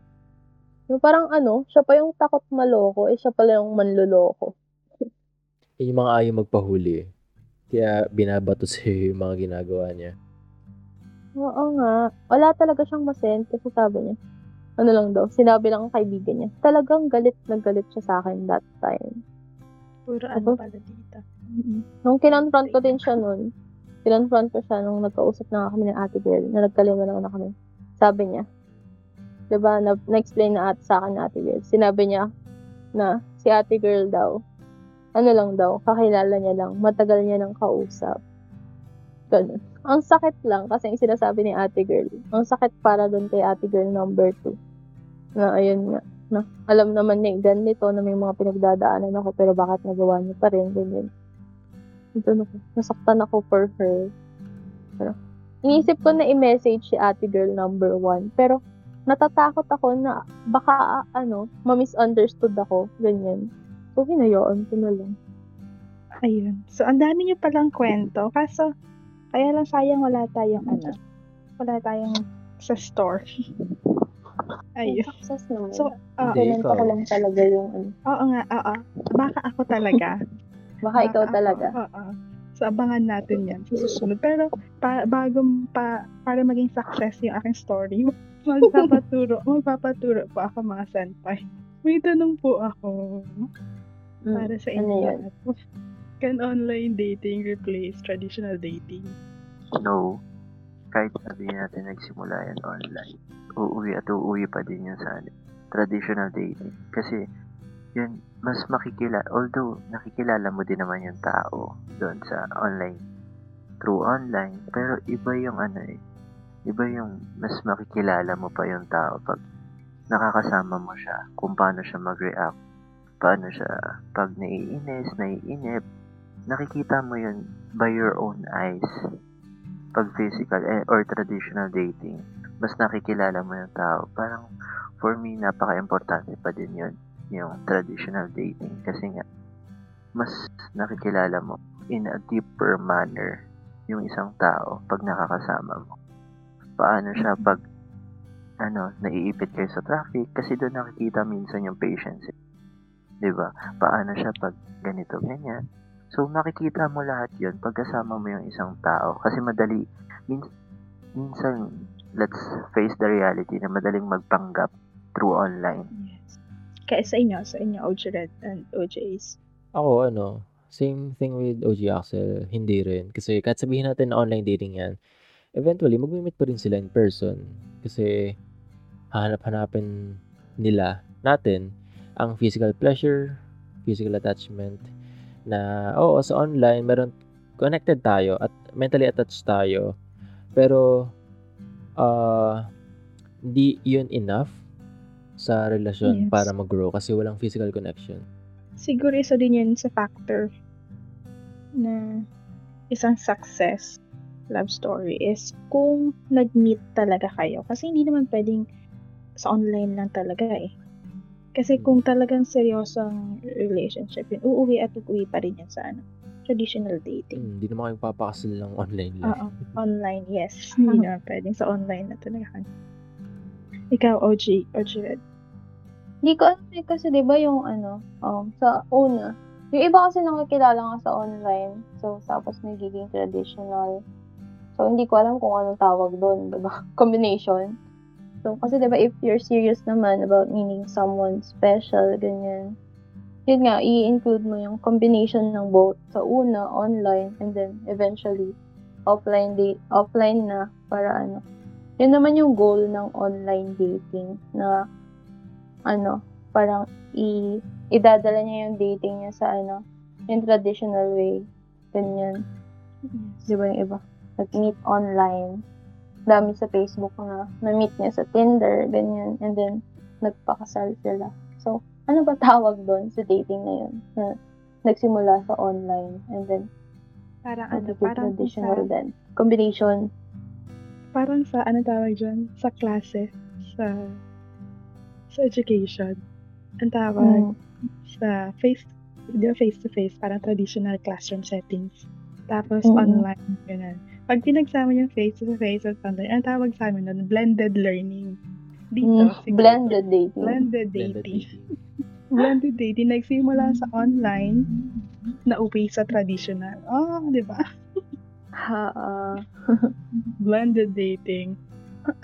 Yung parang ano, siya pa yung takot maloko, eh siya pala yung manloloko. Yun yung mga ayaw magpahuli. eh. Kaya binabato sa'yo yung mga ginagawa niya. Oo nga. Wala talaga siyang masend kasi sabi niya, ano lang daw, sinabi lang ng kaibigan niya. Talagang galit na galit siya sa akin that time. Puro ano Ako? pala dito. Nung kinonfront ko din siya nun, kinonfront ko siya nung nagkausap na kami ng ate girl, na nagkalima lang na kami. Sabi niya, diba, na, na-explain na at sa akin na ate girl. Sinabi niya na si ate girl daw, ano lang daw, kakilala niya lang, matagal niya nang kausap. Ganun. Ang sakit lang, kasi yung sinasabi ni ate girl, ang sakit para doon kay ate girl number 2. Na ayun nga, na alam naman ni ganito na may mga pinagdadaanan ako, pero bakit nagawa niya pa rin, ganyan. Ito na nasaktan ako for her. Pero, iniisip ko na i-message si ate girl number 1, pero natatakot ako na baka, ano, ma-misunderstood ako, ganyan. So, hinayaan ko na lang. Ayun. So, ang dami niyo palang kwento. Kaso, kaya lang sayang wala tayong ano. Wala tayong sa story. Ayun. Success naman. So, ah, Hindi, ko lang talaga yung ano. oo nga, oo. Baka ako talaga. Baka ikaw Baka talaga. Ako, oo. So, abangan natin yan sa susunod. Pero, pa, bago pa, para maging success yung aking story, magpapaturo, magpapaturo po ako mga senpai. May tanong po ako Mm. para sa ano inyo. yan? lahat. Can online dating replace traditional dating? No. Kahit sabihin natin nagsimula yan online, uuwi at uuwi pa din yun sa traditional dating. Kasi, yun, mas makikila, although nakikilala mo din naman yung tao doon sa online, through online, pero iba yung ano eh, iba yung mas makikilala mo pa yung tao pag nakakasama mo siya, kung paano siya mag-react, paano siya pag naiinis, naiinip, nakikita mo yun by your own eyes pag physical eh, or traditional dating, mas nakikilala mo yung tao. Parang, for me, napaka-importante pa din yun, yung traditional dating. Kasi nga, mas nakikilala mo in a deeper manner yung isang tao pag nakakasama mo. Paano siya pag ano, naiipit kayo sa traffic kasi doon nakikita minsan yung patience. Eh. 'Di ba? Paano siya pag ganito, ganyan. So, makikita mo lahat yun pagkasama mo yung isang tao. Kasi madali, min- minsan, let's face the reality na madaling magpanggap through online. Yes. Kaya sa inyo, sa inyo, OG Red and OJs. Ako, ano, same thing with OG Axel, hindi rin. Kasi kahit sabihin natin na online dating yan, eventually, mag-meet pa rin sila in person. Kasi, hahanap-hanapin nila, natin, ang physical pleasure, physical attachment, na, oo, sa online, meron, connected tayo, at mentally attached tayo. Pero, uh, hindi yun enough sa relasyon Yes. para mag-grow kasi walang physical connection. Siguro isa din yun sa factor na isang success love story is kung nag-meet talaga kayo. Kasi hindi naman pwedeng sa online lang talaga eh. Kasi kung talagang seryosong relationship yun, uuwi at uuwi pa rin yan sa ano, traditional dating. Hmm, Hindi naman kayo papakasal ng online lang. Oo, online, yes. Hindi naman pwedeng sa online na talaga. Ikaw, OG, OG Red. Hindi ko alam eh, kasi 'di ba yung ano, um, sa una, yung iba kasi nakikilala nga sa online. So tapos nagiging traditional. So hindi ko alam kung anong tawag doon, 'di ba? Combination. So kasi 'di ba if you're serious naman about meaning someone special ganyan. Yun nga, i-include mo yung combination ng both sa una, online, and then eventually offline date, offline na para ano. Yun naman yung goal ng online dating na ano, parang i idadala niya yung dating niya sa ano, yung traditional way. Ganyan. Di ba yung iba? Nag-meet online. Dami sa Facebook na na-meet niya sa Tinder, ganyan. And then, nagpakasal sila. So, ano ba tawag doon sa dating na yun? Na nagsimula sa online and then Parang ano, parang sa, traditional din. Combination. parang sa, ano tawag dyan? Sa klase, sa, sa education. Ang tawag, Mm. sa face, di ba face to face, parang traditional classroom settings. Tapos Mm. online, ganun. Pag pinagsama yung face to face at online, ang tawag sa amin nun, blended learning. Dito, Mm, siguro, blended dating. Blended Blended dating. Blended dating. Nagsimula sa online, nauwi sa traditional. Oh, di ba? Ha, ah. Blended dating.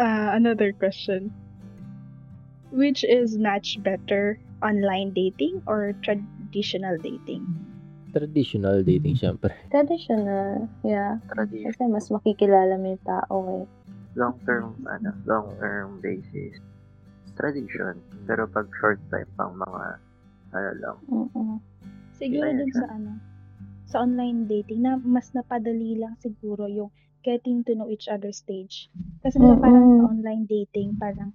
Uh, another question. Which is much better, online dating or traditional dating? Traditional dating, syempre. traditional. Yeah. Tradition. Kasi mas makikilala mo yung tao eh. Long term, ano, long term basis. Tradition. Pero pag short time pang mga, ano lang, Mm-mm. Siguro Ayan dun siya. sa ano, sa online dating na mas napadali lang siguro yung getting to know each other stage. Kasi diba parang sa online dating, parang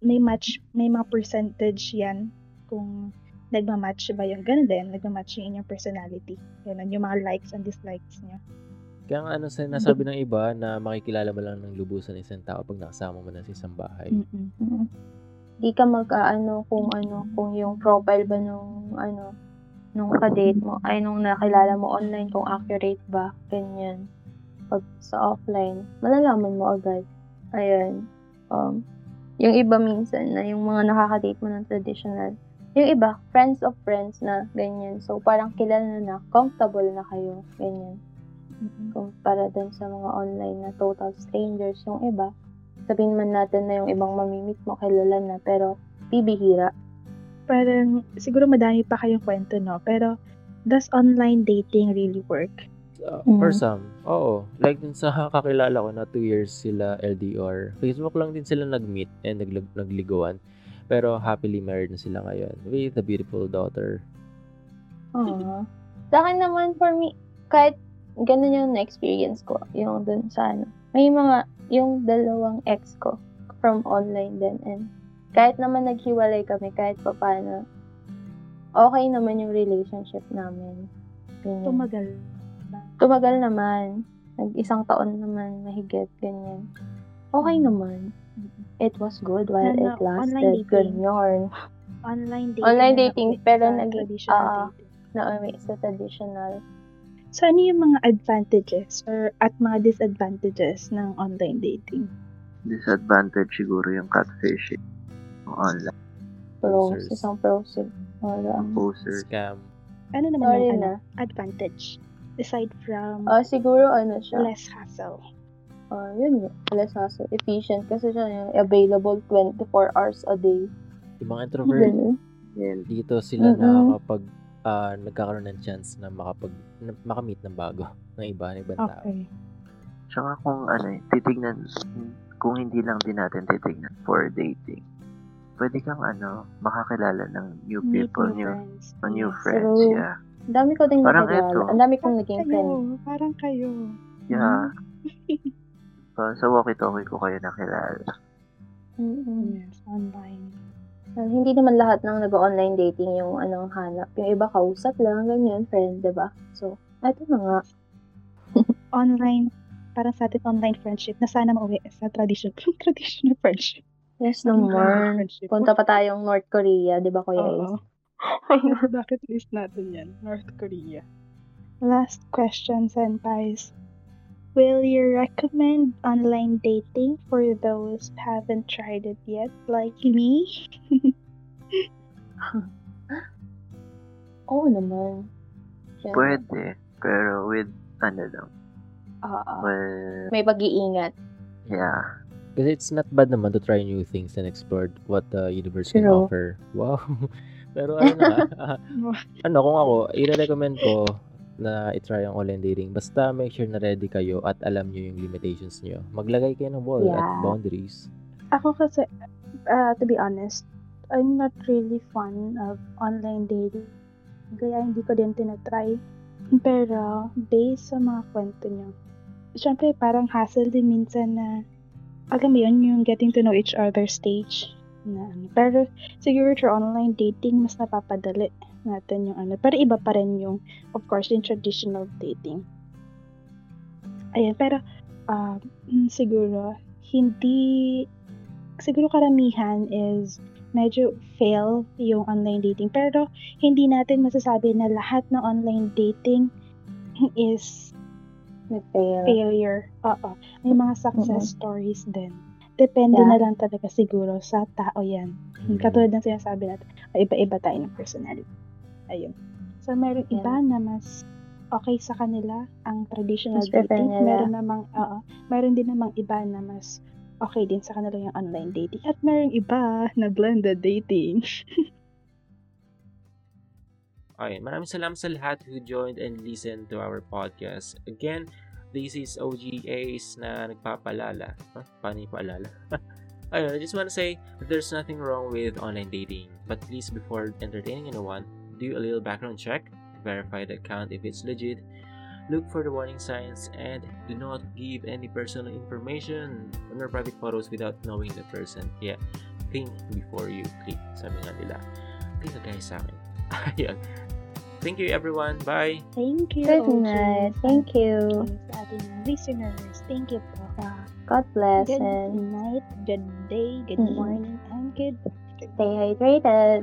may match, may mga percentage yan kung nagmamatch ba yung ganun din, nagmamatch yung inyong personality. Ganun, yung mga likes and dislikes niya. Kaya nga ano sa nasabi ng iba na makikilala mo lang ng lubusan ng isang tao pag nakasama mo na sa isang bahay. Mm-mm. Mm. Di ka mag-ano kung ano, kung yung profile ba nung ano, nung ka-date mo, ay nung nakilala mo online, kung accurate ba, ganyan. Pag sa offline, malalaman mo agad. Ayun. Um, yung iba minsan na yung mga nakaka-date mo ng traditional, yung iba, friends of friends na ganyan. So, parang kilala na, comfortable na kayo, ganyan. Mm-mm. Kumpara dun sa mga online na total strangers, yung iba, sabihin man natin na yung ibang mamimit mo kilala na, pero bibihira. Parang, siguro madami pa kayong kwento, no? Pero, does online dating really work? Uh, Mm. For some, oo. Like dun sa kakilala ko na 2 years sila LDR. Facebook lang din sila nag-meet and naglag- nagliguan. Pero happily married na sila ngayon with a beautiful daughter. Oo. Sa akin naman, for me, kahit ganun yung na-experience ko, yung dun sa ano, may mga, yung dalawang ex ko from online din. And kahit naman naghiwalay kami, kahit pa paano, okay naman yung relationship namin. Ganyan. Tumagal. Tumagal naman. Nag-isang taon naman mahigit, ganyan. Okay naman. It was good while Ano, it lasted. Ganyan. Online dating. Online dating, pero naging- traditional ah, dating. Na uwi sa traditional. So, ano yung mga advantages or at mga disadvantages ng online dating? disadvantage siguro yung catfishing. Online Pros. Posers. Isang pros. yun. Wala. posers. Scam. Ano naman Sorry yung na. ano, advantage? Aside from Ah, siguro ano siya. less hassle. Ah, yun nga. Less hassle. Efficient kasi siya yung available 24 hours a day. Yung mga introvert, Ganun. Yan. dito sila Mm-mm. nakakapag ah, nagkakaroon ng chance na makapag na, makamit ng bago ng iba, ng ibang tao. Okay. Tsaka kung ano eh, titignan, kung hindi lang din natin titignan for dating, pwede kang ano, makakilala ng new Meet people, new new, friends. new Yes. friends, True. yeah. Ang dami ko ding Parang eto. Ang dami kong Parang naging kayo. friend. Parang kayo. Yeah. So, sa walkie-talkie ko kayo nakilala. Mm-mm. Yes, online. Ah, hindi naman lahat ng nag-online dating yung anong hanap. Yung iba kausap lang, ganyan, friend, ba? So, eto na nga. Online, parang sa atin online friendship na sana mauwi sa tradition, traditional friendship. Yes naman. friendship. Punta pa tayong North Korea, 'di ba, Kuya? Oo. Bucket list natin yan. North Korea. Last question, senpais. Will you recommend online dating for those who haven't tried it yet, like me? Oo naman. Yan. Pwede, pero with, ano lang, Ah, ah. well, may pag-iingat. yeah. Kasi it's not bad naman to try new things and explore what the universe can True. offer. Wow. Pero ano na, ah, ano kung ako, i-recommend ko na i-try ang online dating. Basta make sure na ready kayo at alam nyo yung limitations nyo. Maglagay kayo ng wall at Yeah. boundaries. Ako kasi, uh, to be honest, I'm not really fan of online dating. Kaya hindi ko din tinatry. Pero, based sa mga kwento niyo, syempre parang hassle din minsan na, alam mo yun, yung getting to know each other stage. Na, ano. Pero, siguro through online dating, mas napapadali. natin yung ano. Pero iba pa rin yung, of course, yung traditional dating. Ayan, pero uh, siguro, hindi, siguro karamihan is medyo fail yung online dating. Pero hindi natin masasabi na lahat ng online dating is Nag-fail. failure. Oo. May mga success Mm-mm. stories din. Depende Yeah. na lang talaga siguro sa tao yan. Mm. Katulad ng sinasabi natin, ay iba-iba tayo ng personality. Ayun. So, meron Yeah. iba na mas okay sa kanila ang traditional Mas dating. nila. Meron namang, oo, meron din namang iba na mas okay din sa kanila yung online dating. At meron iba na blended dating. Ayun, maraming salamat sa lahat who joined and listened to our podcast. Again, this is OGAs na nagpapalala. Huh? Paano yung paalala? Ayun, I just want to say there's nothing wrong with online dating. But please, before entertaining anyone, do a little background check, verify the account if it's legit, look for the warning signs, and do not give any personal information on your private photos without knowing the person. Kaya, think before you click. Sabi nga nila. Na guys sa akin. Ayun. Thank you everyone. Bye. Thank you. Good OG. night. Thank you. Sa ating listeners. Thank you po. God bless Good and night, good day, good morning, and good stay hydrated.